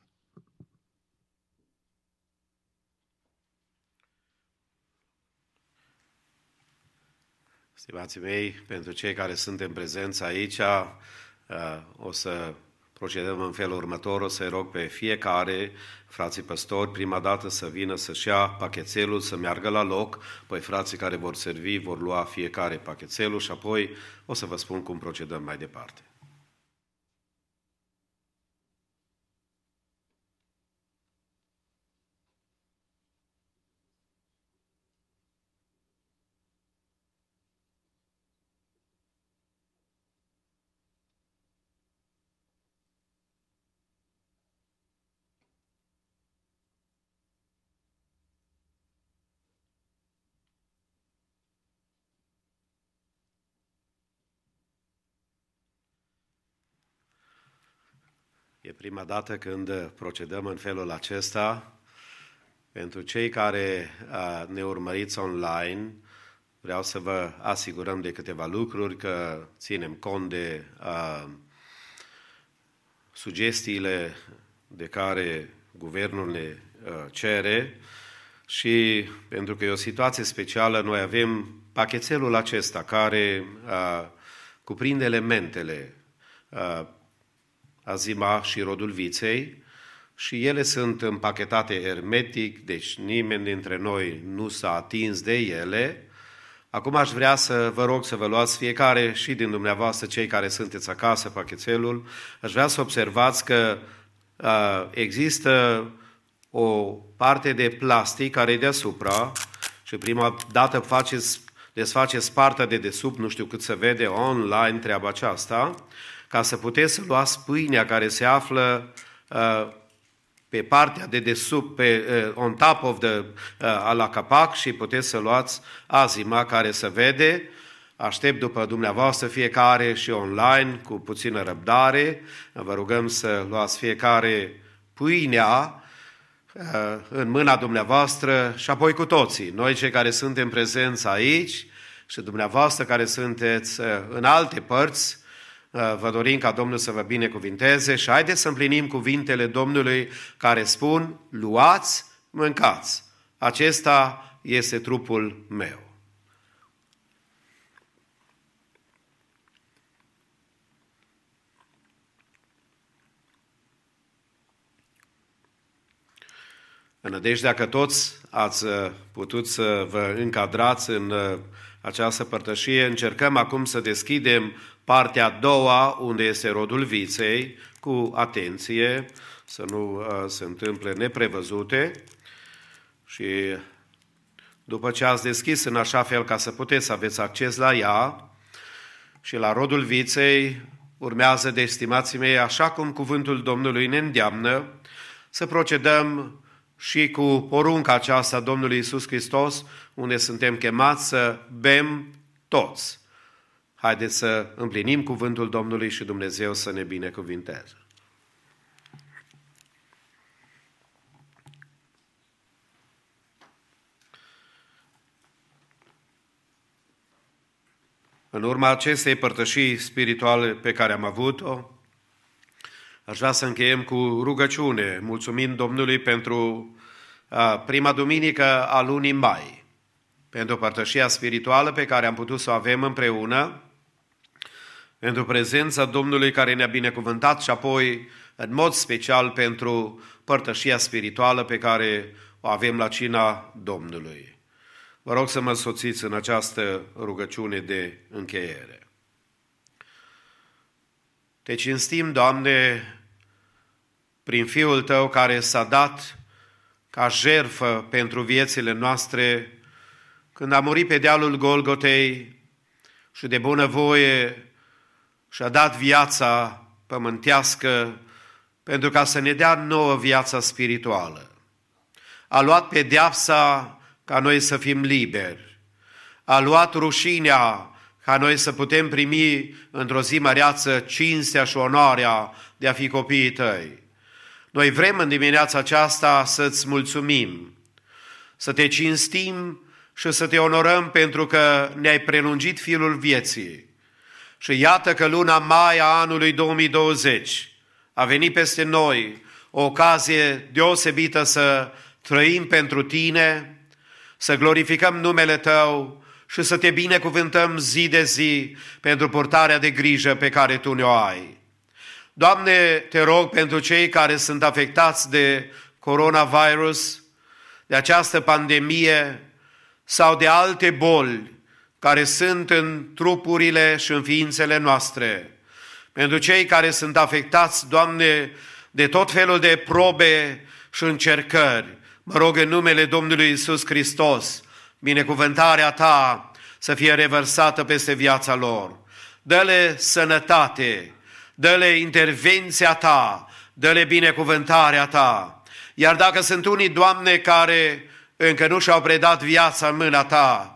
Stimații mei, pentru cei care suntem prezenți aici, uh, o să procedăm în felul următor, o să-i rog pe fiecare, frații păstori, prima dată să vină să-și ia pachetelul, să meargă la loc, păi frații care vor servi vor lua fiecare pachetelul și apoi o să vă spun cum procedăm mai departe. Prima dată când procedăm în felul acesta. Pentru cei care ne urmăriți online, vreau să vă asigurăm de câteva lucruri, că ținem cont de a, sugestiile de care guvernul ne a, cere și pentru că e o situație specială, noi avem pachetelul acesta care a, cuprinde elementele a, azima și rodul viței, și ele sunt împachetate hermetic, deci nimeni dintre noi nu s-a atins de ele. Acum aș vrea să vă rog să vă luați fiecare și din dumneavoastră, cei care sunteți acasă, pachetelul, aș vrea să observați că uh, există o parte de plastic care e deasupra și prima dată faceți, desfaceți partea de desubt, nu știu cât se vede online treaba aceasta, ca să puteți să luați pâinea care se află uh, pe partea de desubt, pe, uh, on top of the, uh, la capac și puteți să luați azima care se vede. Aștept după dumneavoastră fiecare și online cu puțină răbdare. Vă rugăm să luați fiecare pâinea uh, în mâna dumneavoastră și apoi cu toții. Noi cei care suntem prezenți aici și dumneavoastră care sunteți uh, în alte părți, Uh, Vă dorim ca Domnul să vă binecuvinteze și haideți să împlinim cuvintele Domnului care spun, luați, mâncați. Acesta este trupul meu. În nădejdea că toți ați uh, putut să vă încadrați în uh, această părtășie, încercăm acum să deschidem partea a doua, unde este rodul viței, cu atenție, să nu uh, se întâmple neprevăzute. Și după ce ați deschis în așa fel ca să puteți să aveți acces la ea și la rodul viței, urmează de estimații mei, așa cum cuvântul Domnului ne îndeamnă, să procedăm și cu porunca aceasta Domnului Isus Hristos, unde suntem chemați să bem toți. Haideți să împlinim cuvântul Domnului și Dumnezeu să ne binecuvinteze. În urma acestei părtășii spirituale pe care am avut-o, aș vrea să încheiem cu rugăciune, mulțumind Domnului pentru prima duminică a lunii mai, pentru părtășia spirituală pe care am putut să o avem împreună, pentru prezența Domnului care ne-a binecuvântat și apoi, în mod special, pentru părtășia spirituală pe care o avem la cina Domnului. Vă rog să mă soțiți în această rugăciune de încheiere. Te cinstim, Doamne, prin Fiul Tău care s-a dat ca jerfă pentru viețile noastre, când a murit pe dealul Golgotei și de bunăvoie și-a dat viața pământească pentru ca să ne dea nouă viața spirituală. A luat pedeapsa ca noi să fim liberi. A luat rușinea ca noi să putem primi într-o zi măreață cinstea și onoarea de a fi copiii tăi. Noi vrem în dimineața aceasta să-ți mulțumim, să te cinstim și să te onorăm pentru că ne-ai prelungit filul vieții. Și iată că luna mai a anului 2020 a venit peste noi o ocazie deosebită să trăim pentru tine, să glorificăm numele Tău și să te binecuvântăm zi de zi pentru purtarea de grijă pe care Tu ne-o ai. Doamne, te rog pentru cei care sunt afectați de coronavirus, de această pandemie sau de alte boli care sunt în trupurile și în ființele noastre. Pentru cei care sunt afectați, Doamne, de tot felul de probe și încercări, mă rog în numele Domnului Isus Hristos, binecuvântarea Ta să fie revărsată peste viața lor. Dă-le sănătate, dă-le intervenția ta, dă-le binecuvântarea ta. Iar dacă sunt unii, Doamne, care încă nu și-au predat viața în mâna ta,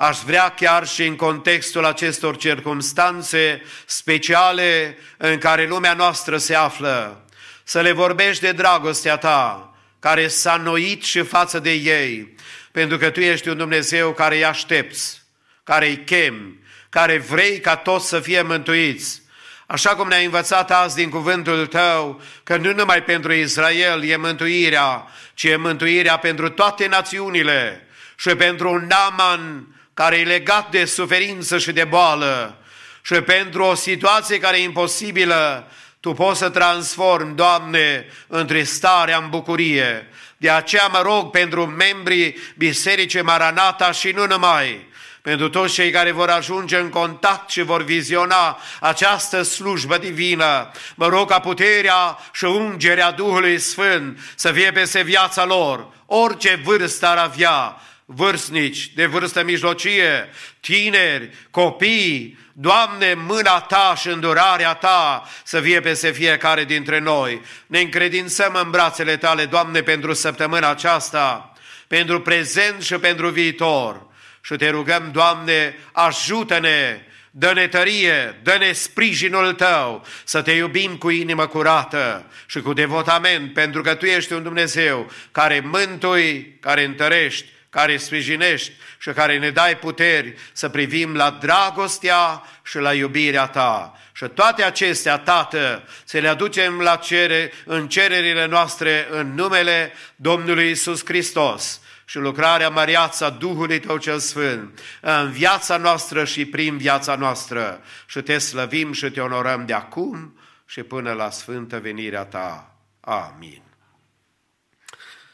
aș vrea chiar și în contextul acestor circumstanțe speciale în care lumea noastră se află, să le vorbești de dragostea ta, care s-a noit și față de ei, pentru că Tu ești un Dumnezeu care îi aștepți, care îi chem, care vrei ca toți să fie mântuiți, Așa cum ne-ai învățat azi din cuvântul tău, că nu numai pentru Israel e mântuirea, ci e mântuirea pentru toate națiunile și pentru un Naman care e legat de suferință și de boală și pentru o situație care e imposibilă, Tu poți să transformi, Doamne, între starea în bucurie. De aceea mă rog pentru membrii Bisericii Maranata și nu numai, pentru toți cei care vor ajunge în contact și vor viziona această slujbă divină. Mă rog ca puterea și ungerea Duhului Sfânt să fie peste viața lor, orice vârstă ar avea, vârstnici de vârstă mijlocie, tineri, copii, Doamne, mâna Ta și îndurarea Ta să fie peste fiecare dintre noi. Ne încredințăm în brațele Tale, Doamne, pentru săptămâna aceasta, pentru prezent și pentru viitor și te rugăm, Doamne, ajută-ne, dă-ne tărie, dă-ne sprijinul Tău, să te iubim cu inimă curată și cu devotament, pentru că Tu ești un Dumnezeu care mântui, care întărești care îi sprijinești și care ne dai puteri să privim la dragostea și la iubirea ta. Și toate acestea, Tată, să le aducem la cere, în cererile noastre în numele Domnului Isus Hristos și lucrarea măreață a Duhului Tău cel Sfânt în viața noastră și prin viața noastră și te slăvim și te onorăm de acum și până la sfântă venirea Ta. Amin.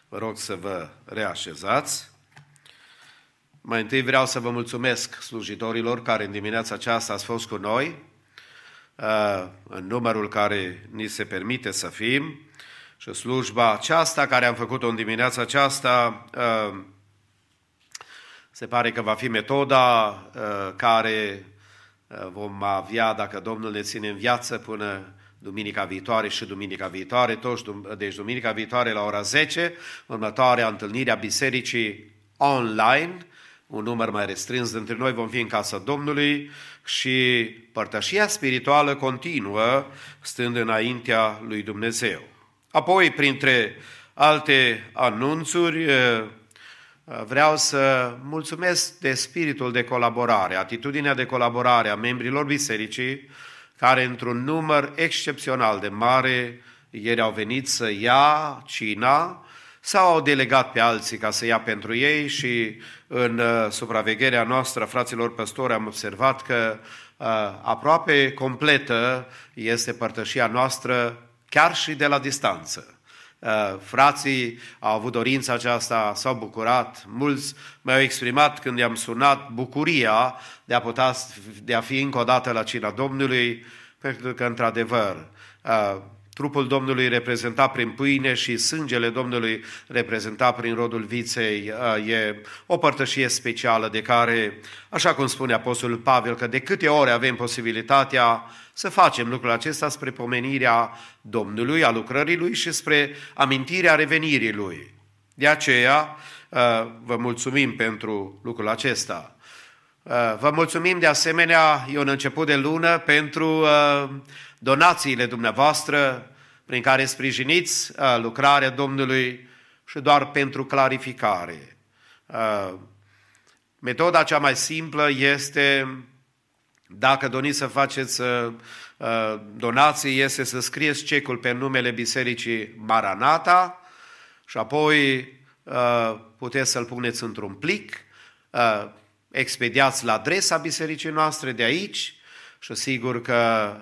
Vă rog să vă reașezați. Mai întâi vreau să vă mulțumesc slujitorilor care în dimineața aceasta ați fost cu noi, uh, în numărul care ni se permite să fim, și slujba aceasta care am făcut-o în dimineața aceasta uh, se pare că va fi metoda uh, care vom avea, dacă Domnul ne ține în viață, până duminica viitoare și duminica viitoare, toți, deci duminica viitoare la ora 10, următoarea întâlnire a bisericii online, un număr mai restrâns dintre noi vom fi în casa Domnului și părtășia spirituală continuă stând înaintea lui Dumnezeu. Apoi, printre alte anunțuri, vreau să mulțumesc de spiritul de colaborare, atitudinea de colaborare a membrilor bisericii, care într-un număr excepțional de mare ieri au venit să ia cina sau au delegat pe alții ca să ia pentru ei și în uh, supravegherea noastră, fraților păstori, am observat că uh, aproape completă este părtășia noastră chiar și de la distanță. Uh, frații au avut dorința aceasta, s-au bucurat, mulți mi-au exprimat când i-am sunat bucuria de a, putea, de a fi încă o dată la cina Domnului, pentru că, într-adevăr, uh, trupul Domnului reprezenta prin pâine și sângele Domnului reprezenta prin rodul viței. Uh, e o părtășie specială de care, așa cum spune Apostolul Pavel, că de câte ori avem posibilitatea să facem lucrul acesta spre pomenirea Domnului, a lucrării Lui și spre amintirea revenirii Lui. De aceea uh, vă mulțumim pentru lucrul acesta. Uh, vă mulțumim de asemenea, e un început de lună, pentru uh, donațiile dumneavoastră prin care sprijiniți lucrarea Domnului și doar pentru clarificare. Metoda cea mai simplă este dacă doriți să faceți uh, uh, donații, este să scrieți cecul pe numele Bisericii Maranata și apoi uh, puteți să-l puneți într-un plic, expediați la adresa bisericii noastre de aici și sigur că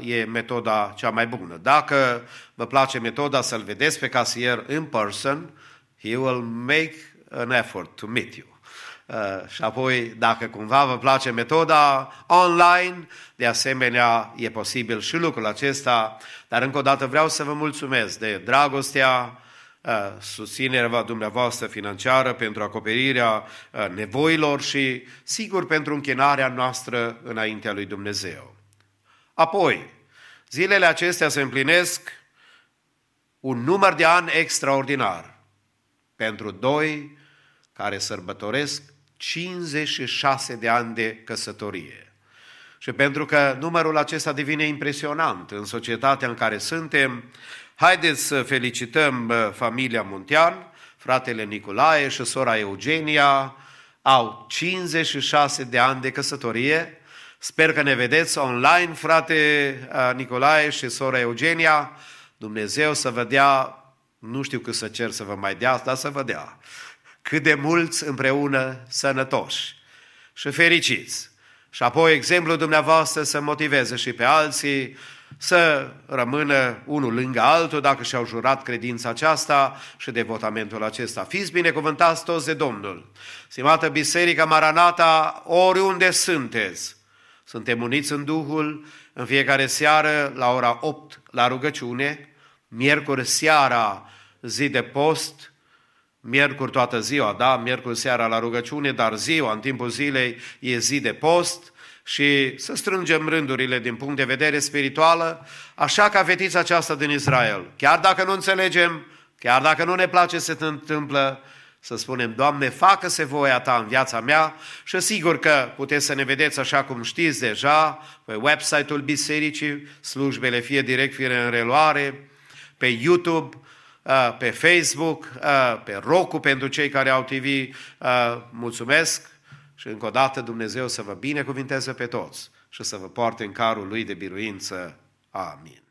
e metoda cea mai bună. Dacă vă place metoda să-l vedeți pe casier in person, he will make an effort to meet you. Uh, și apoi, dacă cumva vă place metoda online, de asemenea, e posibil și lucrul acesta, dar încă o dată vreau să vă mulțumesc de dragostea, uh, susținerea dumneavoastră financiară pentru acoperirea uh, nevoilor și, sigur, pentru închinarea noastră înaintea lui Dumnezeu. Apoi, zilele acestea se împlinesc un număr de ani extraordinar pentru doi care sărbătoresc 56 de ani de căsătorie. Și pentru că numărul acesta devine impresionant în societatea în care suntem, haideți să felicităm familia Muntean, fratele Nicolae și sora Eugenia, au 56 de ani de căsătorie. Sper că ne vedeți online, frate Nicolae și sora Eugenia. Dumnezeu să vă dea, nu știu cât să cer să vă mai dea, dar să vă dea cât de mulți împreună sănătoși și fericiți. Și apoi exemplul dumneavoastră să motiveze și pe alții să rămână unul lângă altul dacă și-au jurat credința aceasta și devotamentul acesta. Fiți binecuvântați toți de Domnul. Stimată Biserica Maranata, oriunde sunteți, suntem uniți în Duhul în fiecare seară la ora 8 la rugăciune, miercuri seara zi de post, miercuri toată ziua, da, miercuri seara la rugăciune, dar ziua, în timpul zilei, e zi de post și să strângem rândurile din punct de vedere spiritual, așa ca fetița aceasta din Israel. Chiar dacă nu înțelegem, chiar dacă nu ne place să se întâmplă, să spunem, Doamne, facă-se voia Ta în viața mea și sigur că puteți să ne vedeți așa cum știți deja pe website-ul bisericii, slujbele fie direct, fie în reluare, pe YouTube, uh, pe Facebook, uh, pe Roku pentru cei care au TV. Uh, Mulțumesc și încă o dată Dumnezeu să vă binecuvinteze pe toți și să vă poarte în carul Lui de biruință. Amin.